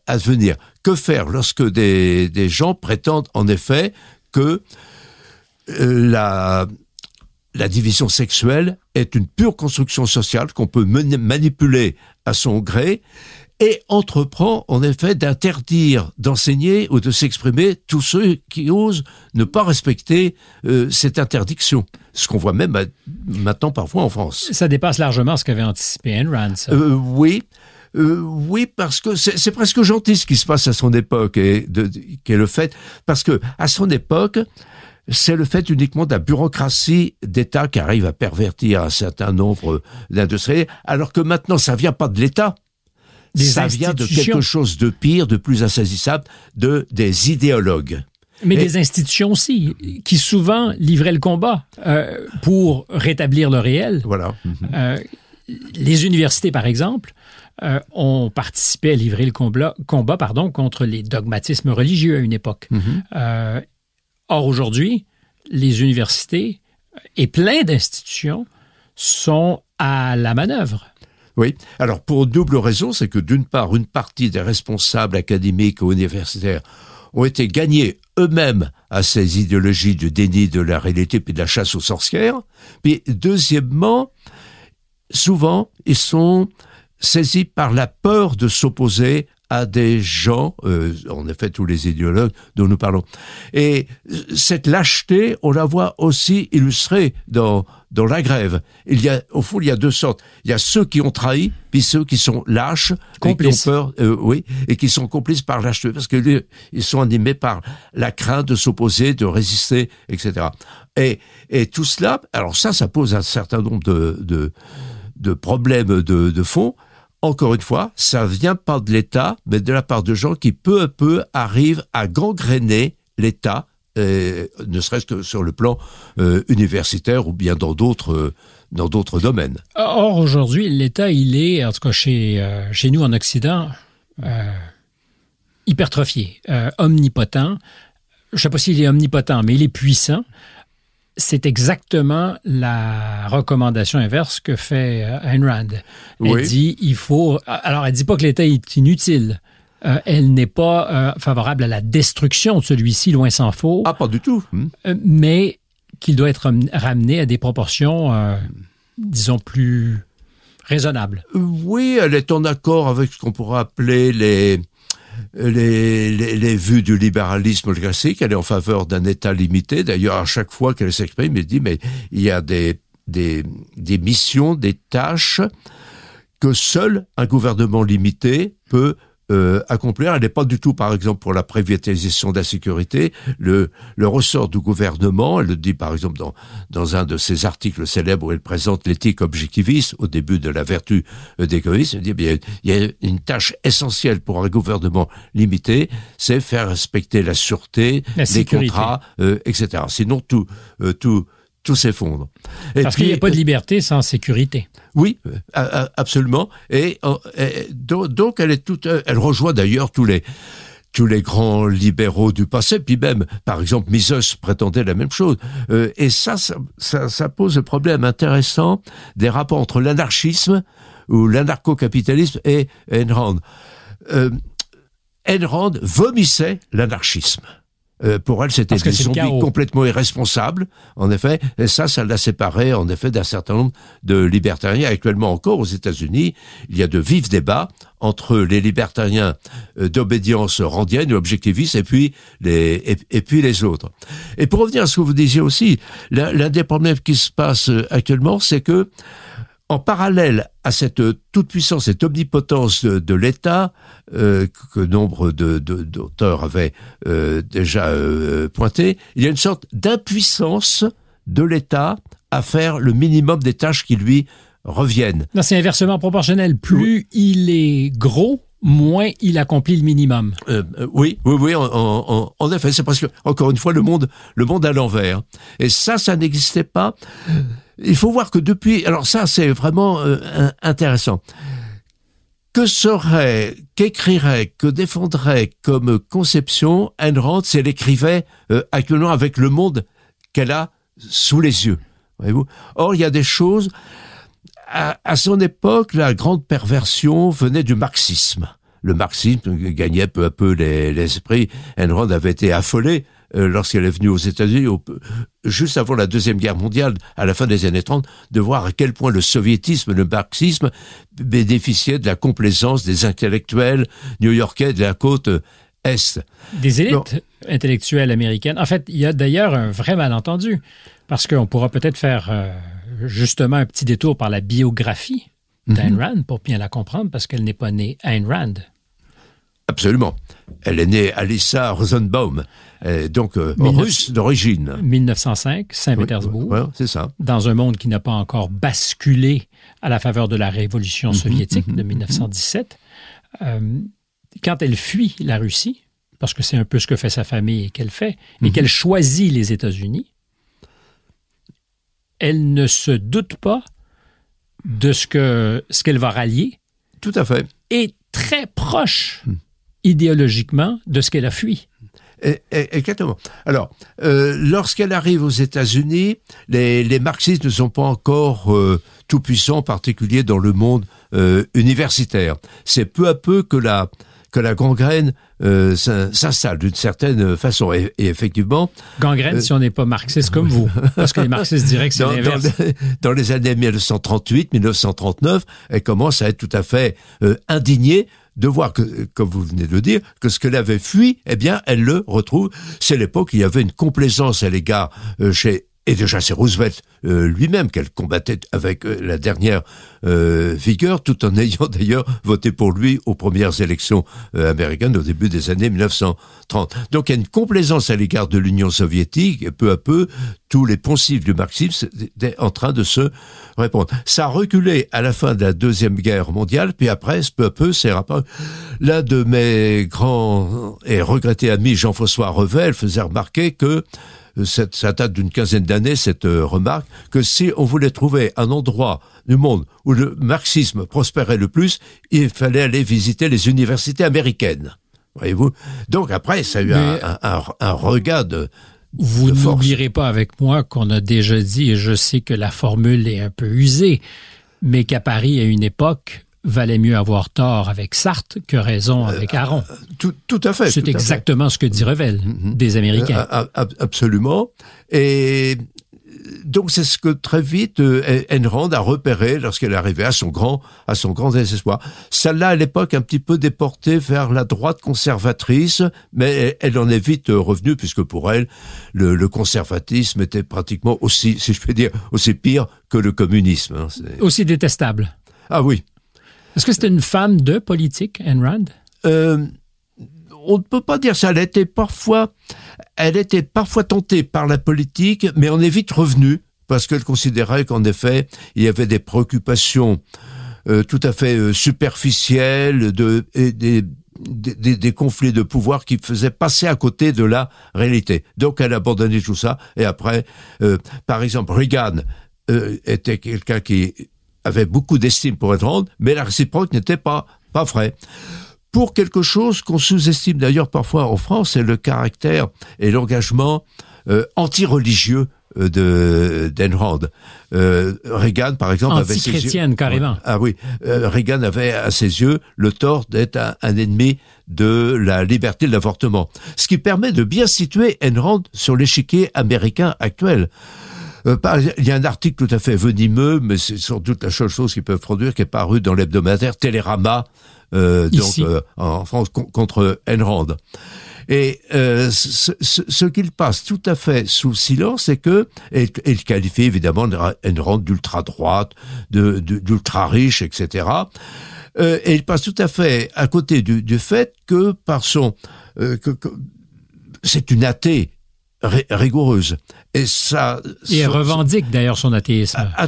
[SPEAKER 1] advenir. Que faire lorsque des, des gens prétendent en effet que euh, la, la division sexuelle est une pure construction sociale qu'on peut manipuler à son gré et entreprend en effet d'interdire d'enseigner ou de s'exprimer tous ceux qui osent ne pas respecter euh, cette interdiction. Ce qu'on voit même maintenant parfois en France.
[SPEAKER 2] Ça dépasse largement ce qu'avait anticipé Ayn Rand.
[SPEAKER 1] Euh, oui. oui, parce que c'est presque gentil ce qui se passe à son époque et de, qui est le fait parce que à son époque, c'est le fait uniquement de la bureaucratie d'État qui arrive à pervertir un certain nombre d'industries, alors que maintenant ça vient pas de l'État. Ça vient de quelque chose de pire, de plus insaisissable, de des idéologues.
[SPEAKER 2] Mais des institutions aussi, qui souvent livraient le combat euh, pour rétablir le réel.
[SPEAKER 1] Voilà.
[SPEAKER 2] Euh, les universités, par exemple, euh, ont participé à livrer le combat, combat pardon, contre les dogmatismes religieux à une époque. Mm-hmm. Or, aujourd'hui, les universités et plein d'institutions sont à la manœuvre.
[SPEAKER 1] Oui. Alors, pour double raison, c'est que d'une part, une partie des responsables académiques ou universitaires ont été gagnés eux-mêmes à ces idéologies de déni de la réalité puis de la chasse aux sorcières. Puis, deuxièmement, souvent, ils sont saisis par la peur de s'opposer à des gens, euh, en effet tous les idéologues dont nous parlons. Et cette lâcheté, on la voit aussi illustrée dans dans la grève. Il y a au fond il y a deux sortes. Il y a ceux qui ont trahi, puis ceux qui sont lâches,
[SPEAKER 2] complices.
[SPEAKER 1] qui ont peur, euh, oui, et qui sont complices par lâcheté parce que ils sont animés par la crainte de s'opposer, de résister, etc. Et et tout cela, alors ça, ça pose un certain nombre de de, de problèmes de, de fond encore une fois, ça vient pas de l'État, mais de la part de gens qui peu à peu arrivent à gangréner l'État, euh, ne serait-ce que sur le plan euh, universitaire ou bien dans d'autres euh, dans d'autres domaines.
[SPEAKER 2] Or aujourd'hui, l'État, il est, en tout cas chez chez nous en Occident, hypertrophié, omnipotent. Je ne sais pas s'il est omnipotent, mais il est puissant c'est exactement la recommandation inverse que fait euh, Ayn Rand. Elle dit il faut. Alors, elle dit pas que l'État est inutile. Euh, elle n'est pas euh, favorable à la destruction de celui-ci, loin s'en faut.
[SPEAKER 1] Ah, pas du tout. Hmm.
[SPEAKER 2] mais qu'il doit être ramené à des proportions, disons, plus raisonnables.
[SPEAKER 1] Oui, elle est en accord avec ce qu'on pourrait appeler les les, les, vues du libéralisme classique. Elle est en faveur d'un État limité. D'ailleurs, à chaque fois qu'elle s'exprime, elle dit, mais il y a des, des, des missions, des tâches que seul un gouvernement limité peut euh, accomplir. Elle n'est pas du tout, par exemple, pour la privatisation de la sécurité. Le, le ressort du gouvernement, elle le dit par exemple dans, dans un de ses articles célèbres où elle présente l'éthique objectiviste au début de la vertu euh, d'égoïsme, elle dit bien, il y a une tâche essentielle pour un gouvernement limité, c'est faire respecter la sûreté, les contrats, euh, etc. Sinon tout, euh, tout tout s'effondre.
[SPEAKER 2] Parce qu'il n'y a pas de liberté sans sécurité.
[SPEAKER 1] Oui, euh, absolument. Et, donc elle est toute, elle rejoint d'ailleurs tous les tous les grands libéraux du passé, puis même, par exemple, Mises prétendait la même chose. Euh, et ça ça, pose un problème intéressant des rapports entre l'anarchisme ou l'anarcho-capitalisme et Rand. Euh, Rand vomissait l'anarchisme. Euh, pour elle, c'était une zombie complètement irresponsable, en effet. Et ça, ça l'a séparé, en effet, d'un certain nombre de libertariens. Actuellement encore, aux États-Unis, il y a de vifs débats entre les libertariens euh, d'obédience randienne ou objectiviste et puis les et, puis les autres. Et pour revenir à ce que vous disiez aussi, l'un des problèmes qui se passe euh, actuellement, c'est que en parallèle à cette toute-puissance, cette omnipotence de, l'État, euh, que nombre d'auteurs avaient euh, déjà euh, pointé, il y a une sorte d'impuissance de l'État à faire le minimum des tâches qui lui reviennent.
[SPEAKER 2] c'est inversement proportionnel. Plus il est gros, moins il accomplit le minimum.
[SPEAKER 1] oui, oui, oui, en, en effet, c'est parce que encore une fois le monde, le monde à l'envers. Et ça, ça n'existait pas il faut voir que depuis, alors ça c'est vraiment euh, intéressant. que serait, qu'écrirait, que défendrait comme conception Ayn si elle écrivait euh, actuellement avec le monde qu'elle a sous les yeux voyez-vous? Or, il y a des choses. À, son époque, la grande perversion venait du marxisme. Le marxisme gagnait peu à peu les, esprits. Avait été affolée euh, lorsqu'elle est venue aux États-Unis, juste avant la Deuxième Guerre mondiale, à la fin des années 30, de voir à quel point le soviétisme, le marxisme bénéficiait de la complaisance des intellectuels new-yorkais de la côte est.
[SPEAKER 2] Des élites intellectuelles américaines. En fait, il y a d'ailleurs un vrai malentendu, parce qu'on pourra peut-être faire euh, justement un petit détour par la biographie d'Ayn mm-hmm. Rand pour bien la comprendre, parce qu'elle n'est pas née Ayn Rand.
[SPEAKER 1] Absolument. Elle est née Alissa Rosenbaum, donc euh, russe d'origine.
[SPEAKER 2] 1905, Saint-Pétersbourg.
[SPEAKER 1] Oui, c'est ça.
[SPEAKER 2] Dans un monde qui n'a pas encore basculé à la faveur de la révolution mhm, soviétique mhm, de 1917. Mhm. Euh, quand elle fuit la Russie, parce que c'est un peu ce que fait sa famille et qu'elle fait, et qu'elle choisit les États-Unis, elle ne se doute pas de ce que ce qu'elle va rallier.
[SPEAKER 1] Tout à fait.
[SPEAKER 2] Et très proche hmm idéologiquement de ce qu'elle a fui.
[SPEAKER 1] Exactement. Alors, euh, lorsqu'elle arrive aux États-Unis, les, les, marxistes ne sont pas encore euh, tout puissants, en particulier dans le monde euh, universitaire. C'est peu à peu que la que la gangrène euh, s'installe d'une certaine façon. Et, effectivement...
[SPEAKER 2] Gangrène euh, si on n'est pas marxiste comme vous, parce que les marxistes diraient que c'est *laughs* l'inverse.
[SPEAKER 1] Dans, les années 1938-1939, elle commence à être tout à fait euh, indignée de voir que, comme vous venez de dire, que ce qu'elle avait fui, eh bien, elle le retrouve. C'est l'époque où il y avait une complaisance à l'égard euh, chez et déjà c'est Roosevelt euh, lui-même qu'elle combattait avec euh, la dernière euh, vigueur, tout en *laughs* ayant d'ailleurs voté pour lui aux premières élections américaines au début des années 1930. Donc il y a une complaisance à l'égard de l'Union soviétique, et peu à peu, tous les poncifs du marxisme étaient en train de se répondre. Ça a reculé à la fin de la Deuxième Guerre mondiale, puis après, peu à peu, c'est rapport. L'un de mes grands et regrettés amis, Jean-François Revel, faisait remarquer que cette, ça date d'une quinzaine d'années, cette euh, remarque, que si on voulait trouver un endroit du monde où le marxisme prospérait le plus, il fallait aller visiter les universités américaines. Voyez-vous? Donc après, ça a eu un, un, un, regard de,
[SPEAKER 2] vous n'oublierez pas avec moi qu'on a déjà dit, et je sais que la formule est un peu usée, mais qu'à Paris, à une époque, valait mieux avoir tort avec Sartre que raison euh, avec Aron.
[SPEAKER 1] tout, tout, à fait.
[SPEAKER 2] C'est exactement ce que dit Revel mm-hmm. des Américains.
[SPEAKER 1] Euh, absolument. Et donc c'est ce que très vite euh, Enrand a repéré lorsqu'elle est arrivée à son grand à son grand désespoir. Ça l'a à l'époque un petit peu déporté vers la droite conservatrice, mais elle en est vite revenue puisque pour elle le, le conservatisme était pratiquement aussi, si je peux dire, aussi pire que le communisme. Hein.
[SPEAKER 2] Aussi détestable.
[SPEAKER 1] Ah oui,
[SPEAKER 2] est-ce que c'était une femme de politique, Ayn Rand?
[SPEAKER 1] Euh, on ne peut pas dire ça. Elle était parfois, elle était parfois tentée par la politique, mais on est vite revenu parce qu'elle considérait qu'en effet, il y avait des préoccupations euh, tout à fait euh, superficielles, des, conflits de pouvoir qui faisaient passer à côté de la réalité. Donc elle a abandonné tout ça. Et après, par exemple, Reagan était quelqu'un qui avait beaucoup d'estime pour être mais la réciproque n'était pas, pas vrai. Pour quelque chose qu'on sous-estime d'ailleurs parfois en France, c'est le caractère et l'engagement euh, anti-religieux euh, de d'Enrand. Euh, Reagan, par exemple,
[SPEAKER 2] avait ses yeux... carrément.
[SPEAKER 1] Ah oui, euh, Reagan avait à ses yeux le tort d'être un, un, ennemi de la liberté de l'avortement, ce qui permet de bien situer Enrand sur l'échiquier américain actuel. Euh, il y a un article tout à fait venimeux, mais c'est sans doute la seule chose qu'ils peuvent produire, qui est paru dans l'hebdomadaire Télérama, euh, donc euh, en France contre Enrand. Et euh, ce, ce, ce qu'il passe tout à fait sous silence, c'est que il, il qualifie évidemment Enrand d'ultra droite, de d'ultra riche, etc. Euh, et il passe tout à fait à côté du, du fait que par son que, que c'est une athée rigoureuse. Et ça.
[SPEAKER 2] Et elle revendique d'ailleurs son athéisme.
[SPEAKER 1] Ah, ah,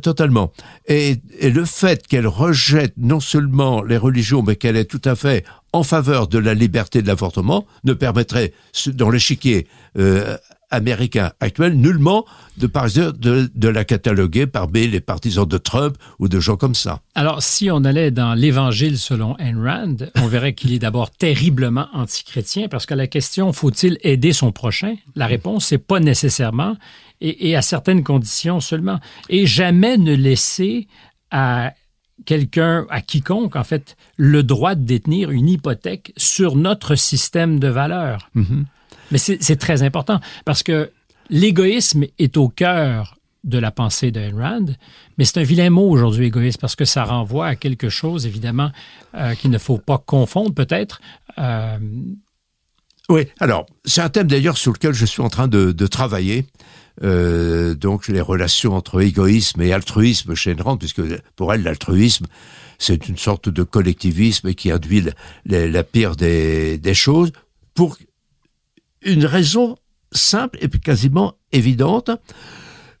[SPEAKER 1] totalement. Et, et, le fait qu'elle rejette non seulement les religions, mais qu'elle est tout à fait en faveur de la liberté de l'avortement ne permettrait, dans l'échiquier euh, américain actuel, nullement de, de, de la cataloguer parmi les partisans de Trump ou de gens comme ça.
[SPEAKER 2] Alors, si on allait dans l'Évangile selon Ayn Rand, on verrait qu'il est d'abord terriblement antichrétien, parce que la question faut-il aider son prochain? La réponse, c'est pas nécessairement, et, et à certaines conditions seulement. Et jamais ne laisser à quelqu'un, à quiconque, en fait, le droit de détenir une hypothèque sur notre système de valeurs. Mm-hmm. Mais c'est très important parce que l'égoïsme est au cœur de la pensée de Rand, mais c'est un vilain mot aujourd'hui, égoïste, parce que ça renvoie à quelque chose, évidemment, euh, qu'il ne faut pas confondre, peut-être. Euh,
[SPEAKER 1] oui, alors, c'est un thème d'ailleurs sur lequel je suis en train de, travailler. Euh, donc les relations entre égoïsme et altruisme chez Rand, puisque pour elle l'altruisme c'est une sorte de collectivisme qui induit la, la pire des, des, choses pour une raison simple et quasiment évidente.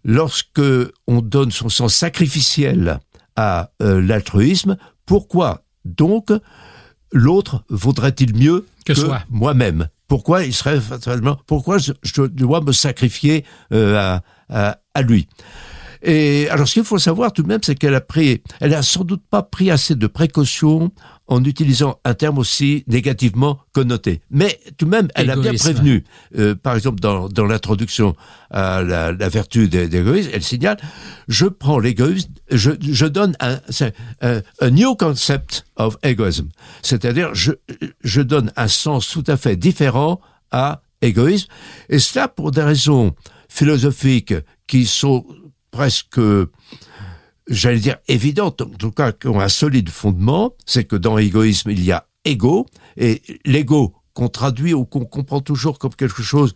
[SPEAKER 1] Lorsque on donne son sens sacrificiel à euh, l'altruisme, pourquoi donc l'autre vaudrait-il mieux que, moi-même? Pourquoi il serait fatalement Pourquoi je, dois me sacrifier euh, à, à lui? Et alors, ce qu'il faut savoir tout de même, c'est qu'elle a pris, elle a sans doute pas pris assez de précautions en utilisant un terme aussi négativement connoté. Mais tout de même, elle a bien prévenu, euh, par exemple dans, dans l'introduction à la, la vertu d'égoïsme, elle signale, je prends l'égoïsme, je, je donne un, un, un new concept of egoism, c'est-à-dire je, je donne un sens tout à fait différent à égoïsme, et cela pour des raisons philosophiques qui sont presque, j'allais dire, évidente, en tout cas, qui ont un solide fondement, c'est que dans l'égoïsme, il y a ego, et l'ego qu'on traduit ou qu'on comprend toujours comme quelque chose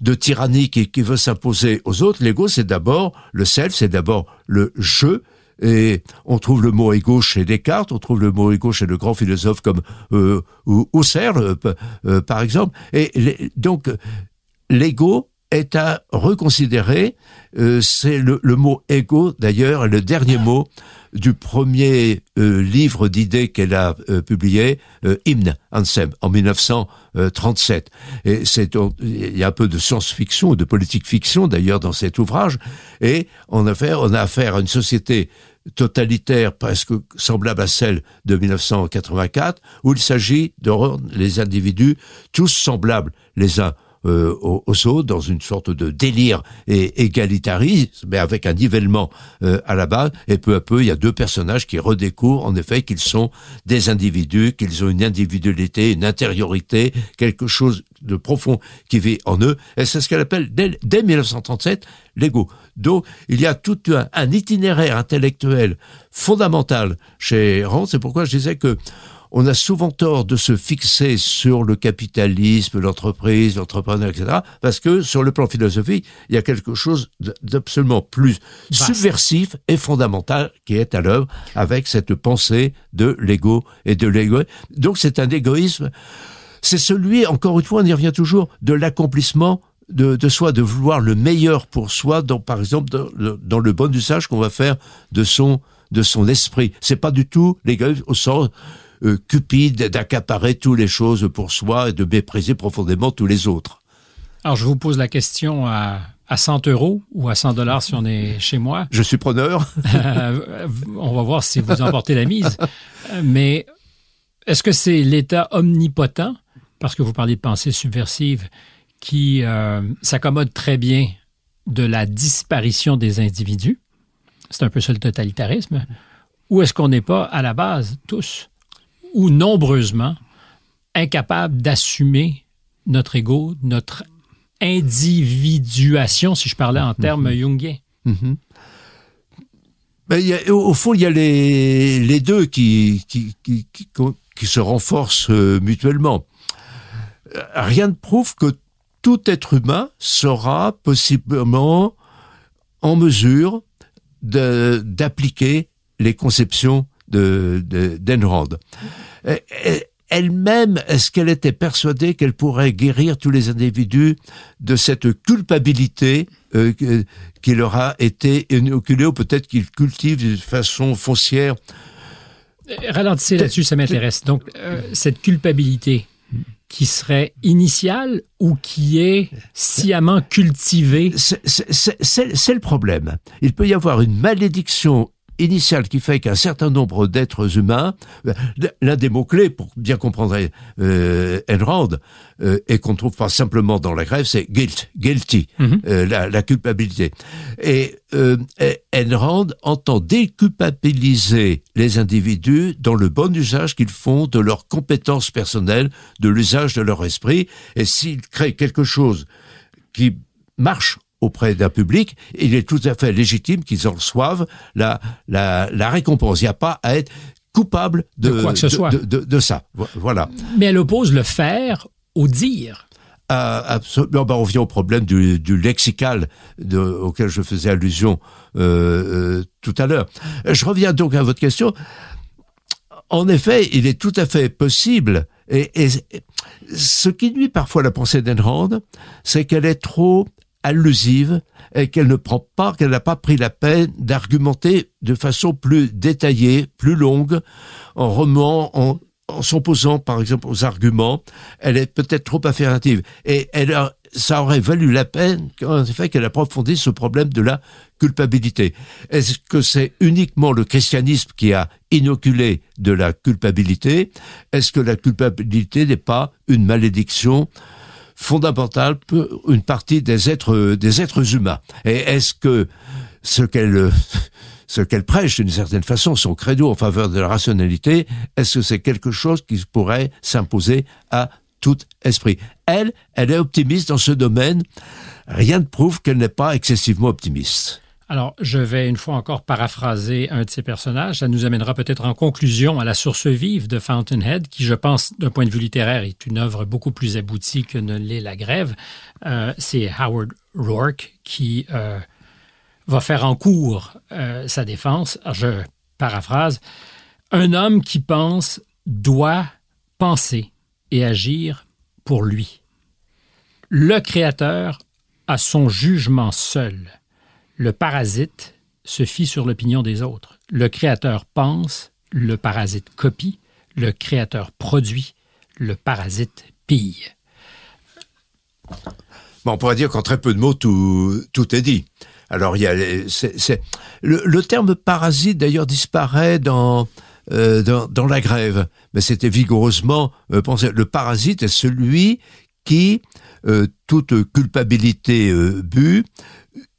[SPEAKER 1] de tyrannique et qui veut s'imposer aux autres, l'ego, c'est d'abord le self, c'est d'abord le je, et on trouve le mot ego chez Descartes, on trouve le mot ego chez de grands philosophes comme euh, Husserl, euh, euh, par exemple. Et donc, l'ego est à reconsidérer. Euh, c'est le, mot ego, d'ailleurs, le dernier mot du premier euh, livre d'idées qu'elle a euh, publié, Hymne, Ansem, en 1937. Et c'est il y a un peu de science-fiction, de politique-fiction d'ailleurs dans cet ouvrage. Et on a on a affaire à une société totalitaire presque semblable à celle de 1984, où il s'agit de rendre les individus tous semblables les uns euh, aux, autres, dans une sorte de délire et égalitarisme, mais avec un nivellement euh, à la base. Et peu à peu, il y a deux personnages qui redécouvrent en effet qu'ils sont des individus, qu'ils ont une individualité, une intériorité, quelque chose de profond qui vit en eux. Et c'est ce qu'elle appelle dès, dès 1937 l'ego. Donc, il y a tout un, un, itinéraire intellectuel fondamental chez Rand. C'est pourquoi je disais que on a souvent tort de se fixer sur le capitalisme, l'entreprise, l'entrepreneur, etc. Parce que sur le plan philosophique, il y a quelque chose d'absolument plus subversif et fondamental qui est à l'œuvre avec cette pensée de l'ego et de l'ego. Donc c'est un égoïsme. C'est celui, encore une fois, on y revient toujours, de l'accomplissement de, de, soi, de vouloir le meilleur pour soi, dans, par exemple dans le, dans le bon usage qu'on va faire de son de son esprit. C'est pas du tout l'égoïsme au sens euh, cupide d'accaparer toutes les choses pour soi et de mépriser profondément tous les autres.
[SPEAKER 2] Alors, je vous pose la question à, à 100 euros ou à 100 dollars si on est chez moi.
[SPEAKER 1] Je suis preneur. *laughs*
[SPEAKER 2] on va voir si vous emportez la mise. Mais est-ce que c'est l'État omnipotent, parce que vous parlez de pensée subversive, qui euh, s'accommode très bien de la disparition des individus? C'est un peu ça le totalitarisme. Ou est-ce qu'on n'est pas, à la base, tous, ou nombreusement incapables d'assumer notre ego, notre individuation, si je parlais en termes mm jungiens. Mhm.
[SPEAKER 1] Ben, au, fond, il y a les, les deux qui, qui, qui, qui, se renforcent euh, mutuellement. Rien ne prouve que tout être humain sera possiblement en mesure d'appliquer les conceptions de, de d'Enrand. Elle-même, est-ce qu'elle était persuadée qu'elle pourrait guérir tous les individus de cette culpabilité euh, qui leur a été inoculée, ou peut-être qu'ils cultivent d'une façon foncière?
[SPEAKER 2] Ralentissez là-dessus, ça m'intéresse. Donc, cette culpabilité, qui serait initial ou qui est sciemment cultivé
[SPEAKER 1] C'est le problème. Il peut y avoir une malédiction initiale qui fait qu'un certain nombre d'êtres humains, l'un des mots-clés pour bien comprendre euh, Enrand, euh, et qu'on trouve pas simplement dans la grève, c'est guilt, guilty, mhm. euh, la, la, culpabilité. Et euh, Enrand entend déculpabiliser les individus dans le bon usage qu'ils font de leurs compétences personnelles, de l'usage de leur esprit, et s'ils créent quelque chose qui marche auprès d'un public, il est tout à fait légitime qu'ils en reçoivent la, la, la récompense. Il n'y a pas à être coupable de,
[SPEAKER 2] de quoi que ce soit.
[SPEAKER 1] De, de, ça. Voilà.
[SPEAKER 2] Mais elle oppose le faire au dire.
[SPEAKER 1] Euh, absolument. Ben, on revient au problème du, du lexical auquel je faisais allusion euh, euh, tout à l'heure. Je reviens donc à votre question. En effet, il est tout à fait possible, et, et ce qui nuit parfois la pensée d'Enrand, c'est qu'elle est trop allusive et qu'elle ne prend pas, qu'elle n'a pas pris la peine d'argumenter de façon plus détaillée, plus longue, en remuant, en, s'opposant par exemple aux arguments, elle est peut-être trop affirmative. Et elle ça aurait valu la peine, en effet, qu'elle approfondisse ce problème de la culpabilité. Est-ce que c'est uniquement le christianisme qui a inoculé de la culpabilité? Est-ce que la culpabilité n'est pas une malédiction? Fondamentale pour une partie des êtres, des êtres humains. Et est-ce que ce qu'elle, *laughs* ce qu'elle prêche d'une certaine façon, son credo en faveur de la rationalité, est-ce que c'est quelque chose qui pourrait s'imposer à tout esprit? Elle, elle est optimiste dans ce domaine. Rien ne prouve qu'elle n'est pas excessivement optimiste.
[SPEAKER 2] Alors, je vais une fois encore paraphraser un de ces personnages. Ça nous amènera peut-être en conclusion à la source vive de Fountainhead, qui, je pense, d'un point de vue littéraire, est une œuvre beaucoup plus aboutie que ne l'est La Grève. Euh, c'est Howard Rourke qui euh, va faire en cours euh, sa défense. je paraphrase. Un homme qui pense doit penser et agir pour lui. Le Créateur a son jugement seul le parasite se fie sur l'opinion des autres. Le créateur pense, le parasite copie, le créateur produit, le parasite pille.
[SPEAKER 1] Bon, on pourrait dire qu'en très peu de mots, tout, est dit. Alors, il y a, le, terme parasite, d'ailleurs, disparaît dans, euh, la grève, mais c'était vigoureusement euh, pensé. Le parasite est celui qui, euh, toute culpabilité but,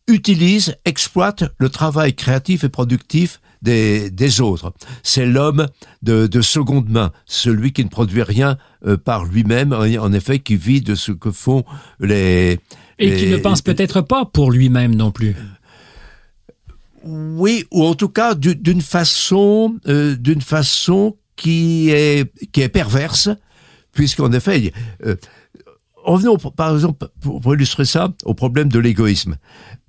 [SPEAKER 1] utilise, exploite le travail créatif et productif des, des autres. C'est l'homme de, de, seconde main, celui qui ne produit rien euh, par lui-même, en effet, qui vit de ce que font les...
[SPEAKER 2] Et qui ne pense peut-être pas pour lui-même non plus.
[SPEAKER 1] Oui, ou en tout cas d'une façon, euh, d'une façon qui est qui est perverse, puisqu'en effet, euh, revenons par exemple, pour, illustrer ça, au problème de l'égoïsme.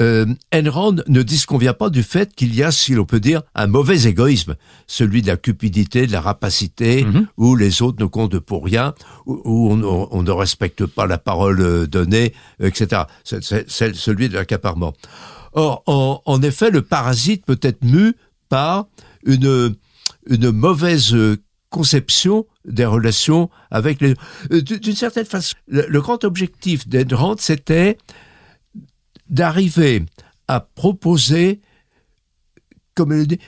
[SPEAKER 1] Euh, Enron ne disconvient pas du fait qu'il y a, si l'on peut dire, un mauvais égoïsme, celui de la cupidité, de la rapacité, mhm. où les autres ne comptent pour rien, où, on, ne respecte pas la parole euh, donnée, etc. C'est celui de l'accaparement. Or, en, en, effet, le parasite peut être mu par une, une mauvaise conception des relations avec les... Euh, d'une certaine façon, le, grand objectif d'Enrand, c'était d'arriver à proposer, comme elle dit,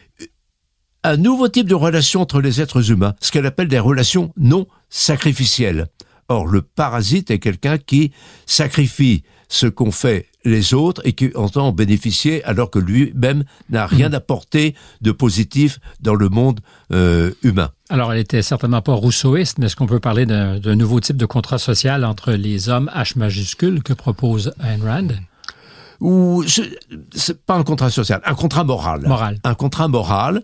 [SPEAKER 1] un nouveau type de relation entre les êtres humains, ce qu'elle appelle des relations non sacrificielles. Or, le parasite est quelqu'un qui sacrifie ce qu'ont fait les autres et qui entend en bénéficier alors que lui-même n'a rien apporté de positif dans le monde euh, humain.
[SPEAKER 2] Alors, elle était certainement pas rousseauiste, mais est-ce qu'on peut parler d'un nouveau type de contrat social entre les hommes H majuscule que propose Ayn Rand?
[SPEAKER 1] Ou c'est pas un contrat social, un contrat moral.
[SPEAKER 2] Moral.
[SPEAKER 1] Un contrat moral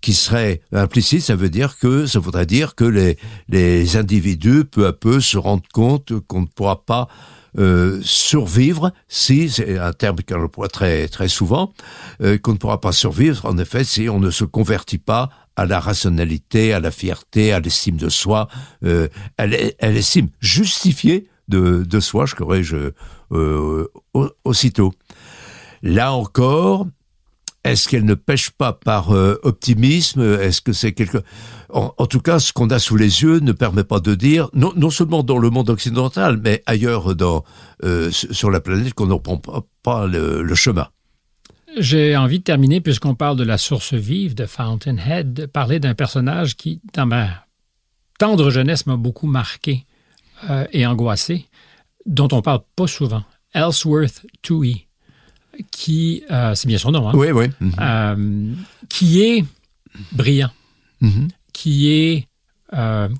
[SPEAKER 1] qui serait implicite, ça veut dire que ça voudrait dire que les les individus peu à peu se rendent compte qu'on ne pourra pas euh, survivre si, c'est un terme qu'on emploie très, très souvent, euh, qu'on ne pourra pas survivre, en effet, si on ne se convertit pas à la rationalité, à la fierté, à l'estime de soi. Euh, elle, elle estime justifiée de, de soi, je corrige euh, aussitôt. Là encore, est-ce qu'elle ne pêche pas par euh, optimisme? Est-ce que c'est quelque... En, tout cas, ce qu'on a sous les yeux ne permet pas de dire, non, non seulement dans le monde occidental, mais ailleurs dans, euh, sur la planète, qu'on ne prend pas, le, chemin.
[SPEAKER 2] J'ai envie de terminer, puisqu'on parle de la source vive de Fountainhead, de parler d'un personnage qui, dans ma tendre jeunesse, m'a beaucoup marqué euh, et angoissé, dont on parle pas souvent. Ellsworth Toohey qui, euh, c'est bien son nom, hein?
[SPEAKER 1] oui, oui.
[SPEAKER 2] Euh, qui est brillant, mm-hmm. qui est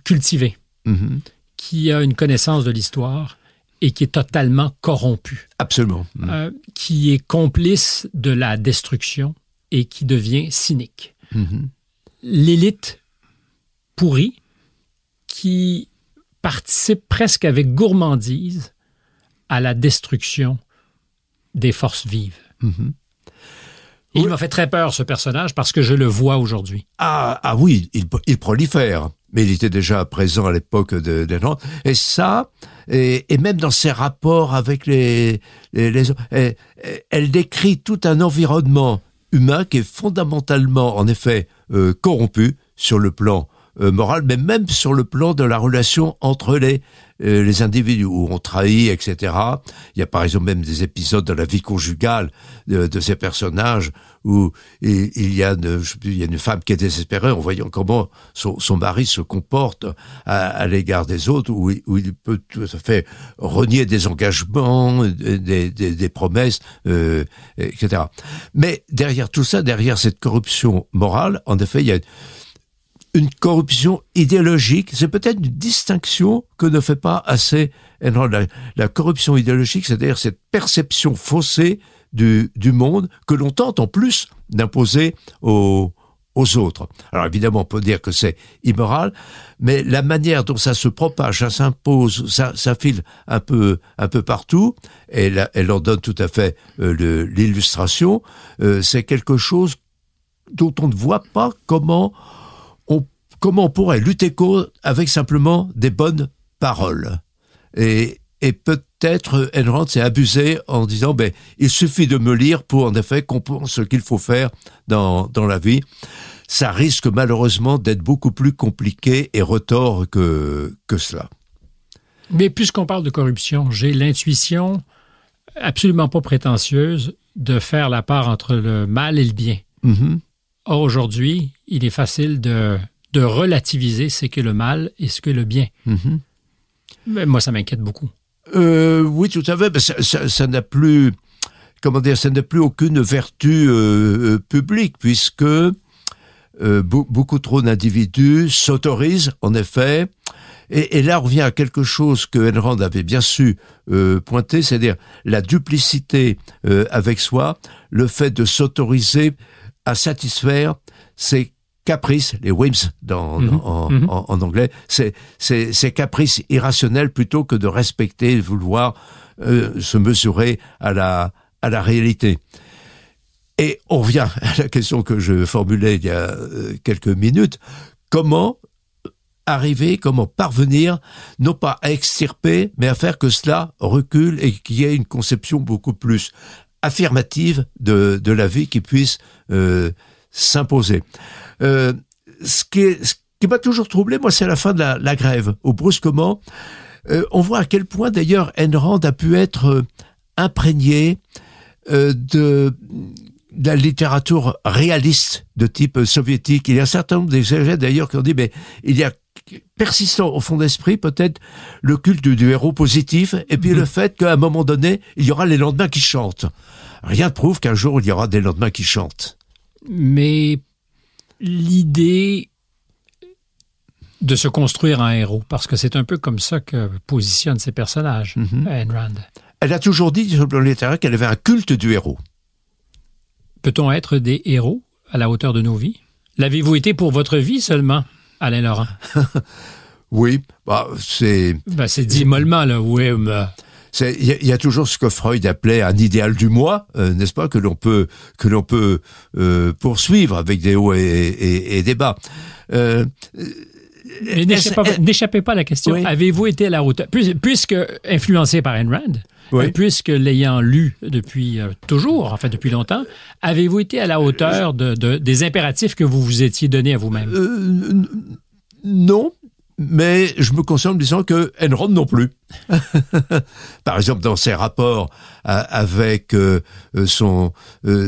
[SPEAKER 2] cultivé, mm-hmm. qui a une connaissance de l'histoire et qui est totalement corrompu.
[SPEAKER 1] Absolument.
[SPEAKER 2] Qui est complice de la destruction et qui devient cynique. L'élite pourrie qui participe presque avec gourmandise à la destruction des forces vives. Mhm. Il m'a fait très peur, ce personnage, parce que je le vois aujourd'hui.
[SPEAKER 1] Ah, ah oui, il, il, prolifère. Mais il était déjà présent à l'époque de, de Et ça, et, même dans ses rapports avec les, les, elle décrit tout un environnement humain qui est fondamentalement, en effet, euh, corrompu sur le plan euh, moral, mais même sur le plan de la relation entre les euh, les individus où on trahit, etc. Il y a par exemple même des épisodes de la vie conjugale de, ces personnages où il, y a une, il y a une femme qui est désespérée en voyant comment son, son mari se comporte à, l'égard des autres, où, où, il peut tout à fait renier des engagements, des, des, des promesses, euh, etc. Mais derrière tout ça, derrière cette corruption morale, en effet, il y a une corruption idéologique. C'est peut-être une distinction que ne fait pas assez la, la corruption idéologique, c'est-à-dire cette perception faussée du, du monde que l'on tente en plus d'imposer aux, aux autres. Alors évidemment, on peut dire que c'est immoral, mais la manière dont ça se propage, ça s'impose, ça, ça file un peu, un peu partout, et elle en donne tout à fait euh, l'illustration, euh, c'est quelque chose dont on ne voit pas comment comment on pourrait lutter contre avec simplement des bonnes paroles Et, et peut-être Enron s'est abusé en disant ben il suffit de me lire pour en effet comprendre ce qu'il faut faire dans, dans la vie. Ça risque malheureusement d'être beaucoup plus compliqué et retort que, que cela.
[SPEAKER 2] Mais puisqu'on parle de corruption, j'ai l'intuition absolument pas prétentieuse de faire la part entre le mal et le bien. Mm-hmm. Or, aujourd'hui, il est facile de de relativiser ce qu'est le mal et ce qu'est le bien. Mhm. Mais moi, ça m'inquiète beaucoup.
[SPEAKER 1] Euh, oui, tout à fait. ça, n'a plus, comment dire, ça n'a plus aucune vertu euh, euh, publique puisque beaucoup trop d'individus s'autorisent, en effet. Et, là, on revient à quelque chose que Enrand avait bien su pointer, c'est-à-dire la duplicité avec soi, le fait de s'autoriser à satisfaire ses caprices, les whims dans, mhm. Mhm. en, anglais, c'est c'est caprices irrationnels plutôt que de respecter, de vouloir euh, se mesurer à la à la réalité. Et on revient *laughs* à la question que je formulais il y a euh, quelques minutes comment arriver, comment parvenir, non pas à extirper, mais à faire que cela recule et qu'il y ait une conception beaucoup plus affirmative de, de la vie qui puisse euh, s'imposer. Euh, ce qui, ce qui m'a toujours troublé, moi, c'est la fin de la, la grève, au brusquement. Euh, on voit à quel point, d'ailleurs, Enrand a pu être euh, imprégné euh, de, de, la littérature réaliste de type soviétique. Il y a un certain nombre d'exégètes, d'ailleurs, qui ont dit, mais il y a persistant au fond d'esprit peut-être le culte du héros positif et puis le mhm. fait qu'à un moment donné il y aura les lendemains qui chantent. Rien ne prouve qu'un jour il y aura des lendemains qui chantent.
[SPEAKER 2] Mais l'idée de se construire un héros, parce que c'est un peu comme ça que positionnent ces personnages, mm Rand.
[SPEAKER 1] Elle a toujours dit sur le plan littéraire qu'elle avait un culte du héros.
[SPEAKER 2] Peut-on être des héros à la hauteur de nos vies? L'avez-vous été pour votre vie seulement, Alain Laurent? *laughs*
[SPEAKER 1] Oui, bah, c'est...
[SPEAKER 2] Bah, c'est dit mollement, là, oui, mais...
[SPEAKER 1] Il y, a toujours ce que Freud appelait un idéal du moi, euh, n'est-ce pas, que l'on peut que l'on peut euh, poursuivre avec des hauts et, des bas.
[SPEAKER 2] Euh, N'échappez pas, à la question. Avez-vous été à la hauteur, puisque influencé par Ayn Rand, puisque l'ayant lu depuis toujours, enfin depuis longtemps, avez-vous été à la hauteur de, des impératifs que vous vous étiez donnés à vous-même?
[SPEAKER 1] Non, mais je me concentre en disant que Enron non plus. *laughs* Par exemple, dans ses rapports avec son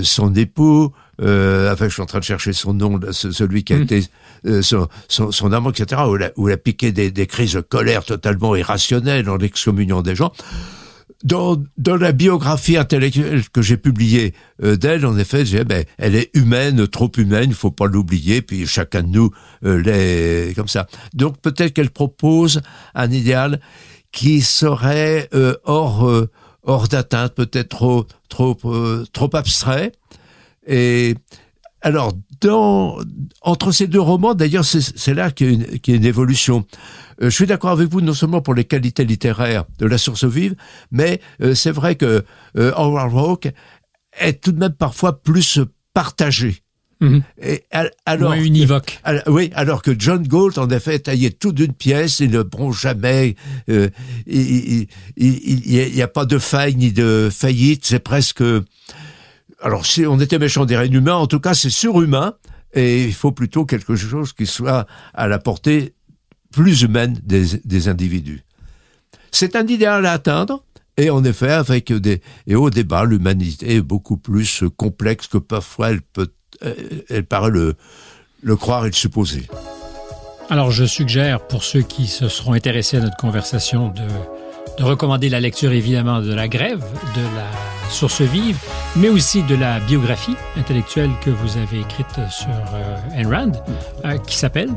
[SPEAKER 1] son époux, euh, enfin, je suis en train de chercher son nom, celui qui a hmm. été euh, son, son, son, amant, etc., où il a, où il a piqué des, des, crises de colère totalement irrationnelles en excommuniant des gens. Dans, dans la biographie intellectuelle que j'ai publiée euh, d'elle, en effet, j'ai ben, elle est humaine, trop humaine, il faut pas l'oublier, puis chacun de nous euh, l'est comme ça. Donc peut-être qu'elle propose un idéal qui serait euh, hors hors d'atteinte, peut-être trop trop trop abstrait, et alors, dans, entre ces deux romans, d'ailleurs, c'est là qu'il y, a une évolution. Euh, je suis d'accord avec vous non seulement pour les qualités littéraires de La Source vive, mais euh, c'est vrai que euh, Howard Hawke est tout de même parfois plus partagé.
[SPEAKER 2] Et, alors, univoque.
[SPEAKER 1] oui, alors que John Galt, en effet, taillait tout d'une pièce, il ne bronche jamais, il n'y a, a, pas de faille ni de faillite, c'est presque alors si on était méchant des humains, en tout cas c'est surhumain, et il faut plutôt quelque chose qui soit à la portée plus humaine des, individus. C'est un idéal à atteindre, et en effet, avec des et au débat, l'humanité est beaucoup plus complexe que parfois elle peut, elle paraît le, croire et le supposer.
[SPEAKER 2] Alors, je suggère pour ceux qui se seront intéressés à notre conversation de de recommander la lecture évidemment de la grève, de la source vive, mais aussi de la biographie intellectuelle que vous avez écrite sur euh, Ayn Rand, euh, qui s'appelle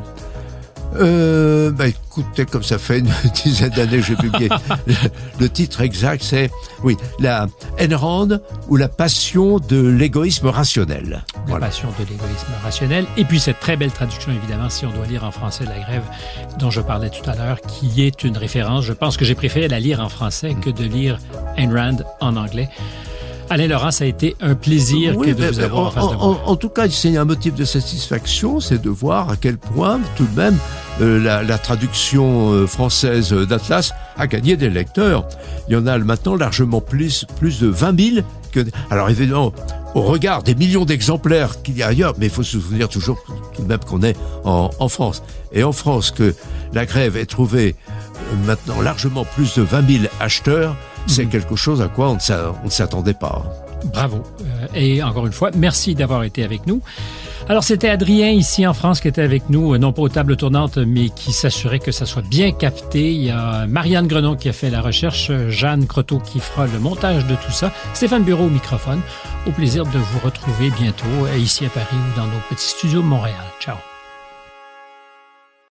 [SPEAKER 1] euh, bah écoutez, comme ça fait une *laughs* dizaine d'années que j'ai publié, *laughs* le, titre exact c'est, oui, la Ayn Rand ou la passion de l'égoïsme rationnel.
[SPEAKER 2] La passion de l'égoïsme rationnel. Et puis cette très belle traduction, évidemment, si on doit lire en français la grève dont je parlais tout à l'heure, qui est une référence. Je pense que j'ai préféré la lire en français que de lire Ayn Rand en anglais. Alain Laurent, ça a été un plaisir de vous avoir en, face de
[SPEAKER 1] moi. En, tout cas, c'est un motif de satisfaction, c'est de voir à quel point, tout de même, euh, la, traduction euh, française d'Atlas a gagné des lecteurs. Il y en a maintenant largement plus, plus de 20 000 que... Alors évidemment, au regard des millions d'exemplaires qu'il y a ailleurs, mais il faut se souvenir toujours tout de même qu'on est en, en, France. Et en France, que la grève ait trouvé euh, maintenant largement plus de 20 000 acheteurs, c'est quelque chose à quoi on ne s'attendait pas.
[SPEAKER 2] Bravo. Euh, et encore une fois, merci d'avoir été avec nous. Alors, c'était Adrien ici en France qui était avec nous, euh, non pas aux tables tournantes, mais qui s'assurait que ça soit bien capté. Il y a Marianne Grenon qui a fait la recherche, Jeanne Croteau qui fera le montage de tout ça, Stéphane Bureau au microphone. Au plaisir de vous retrouver bientôt euh, ici à Paris ou dans nos petits studios de Montréal. Ciao.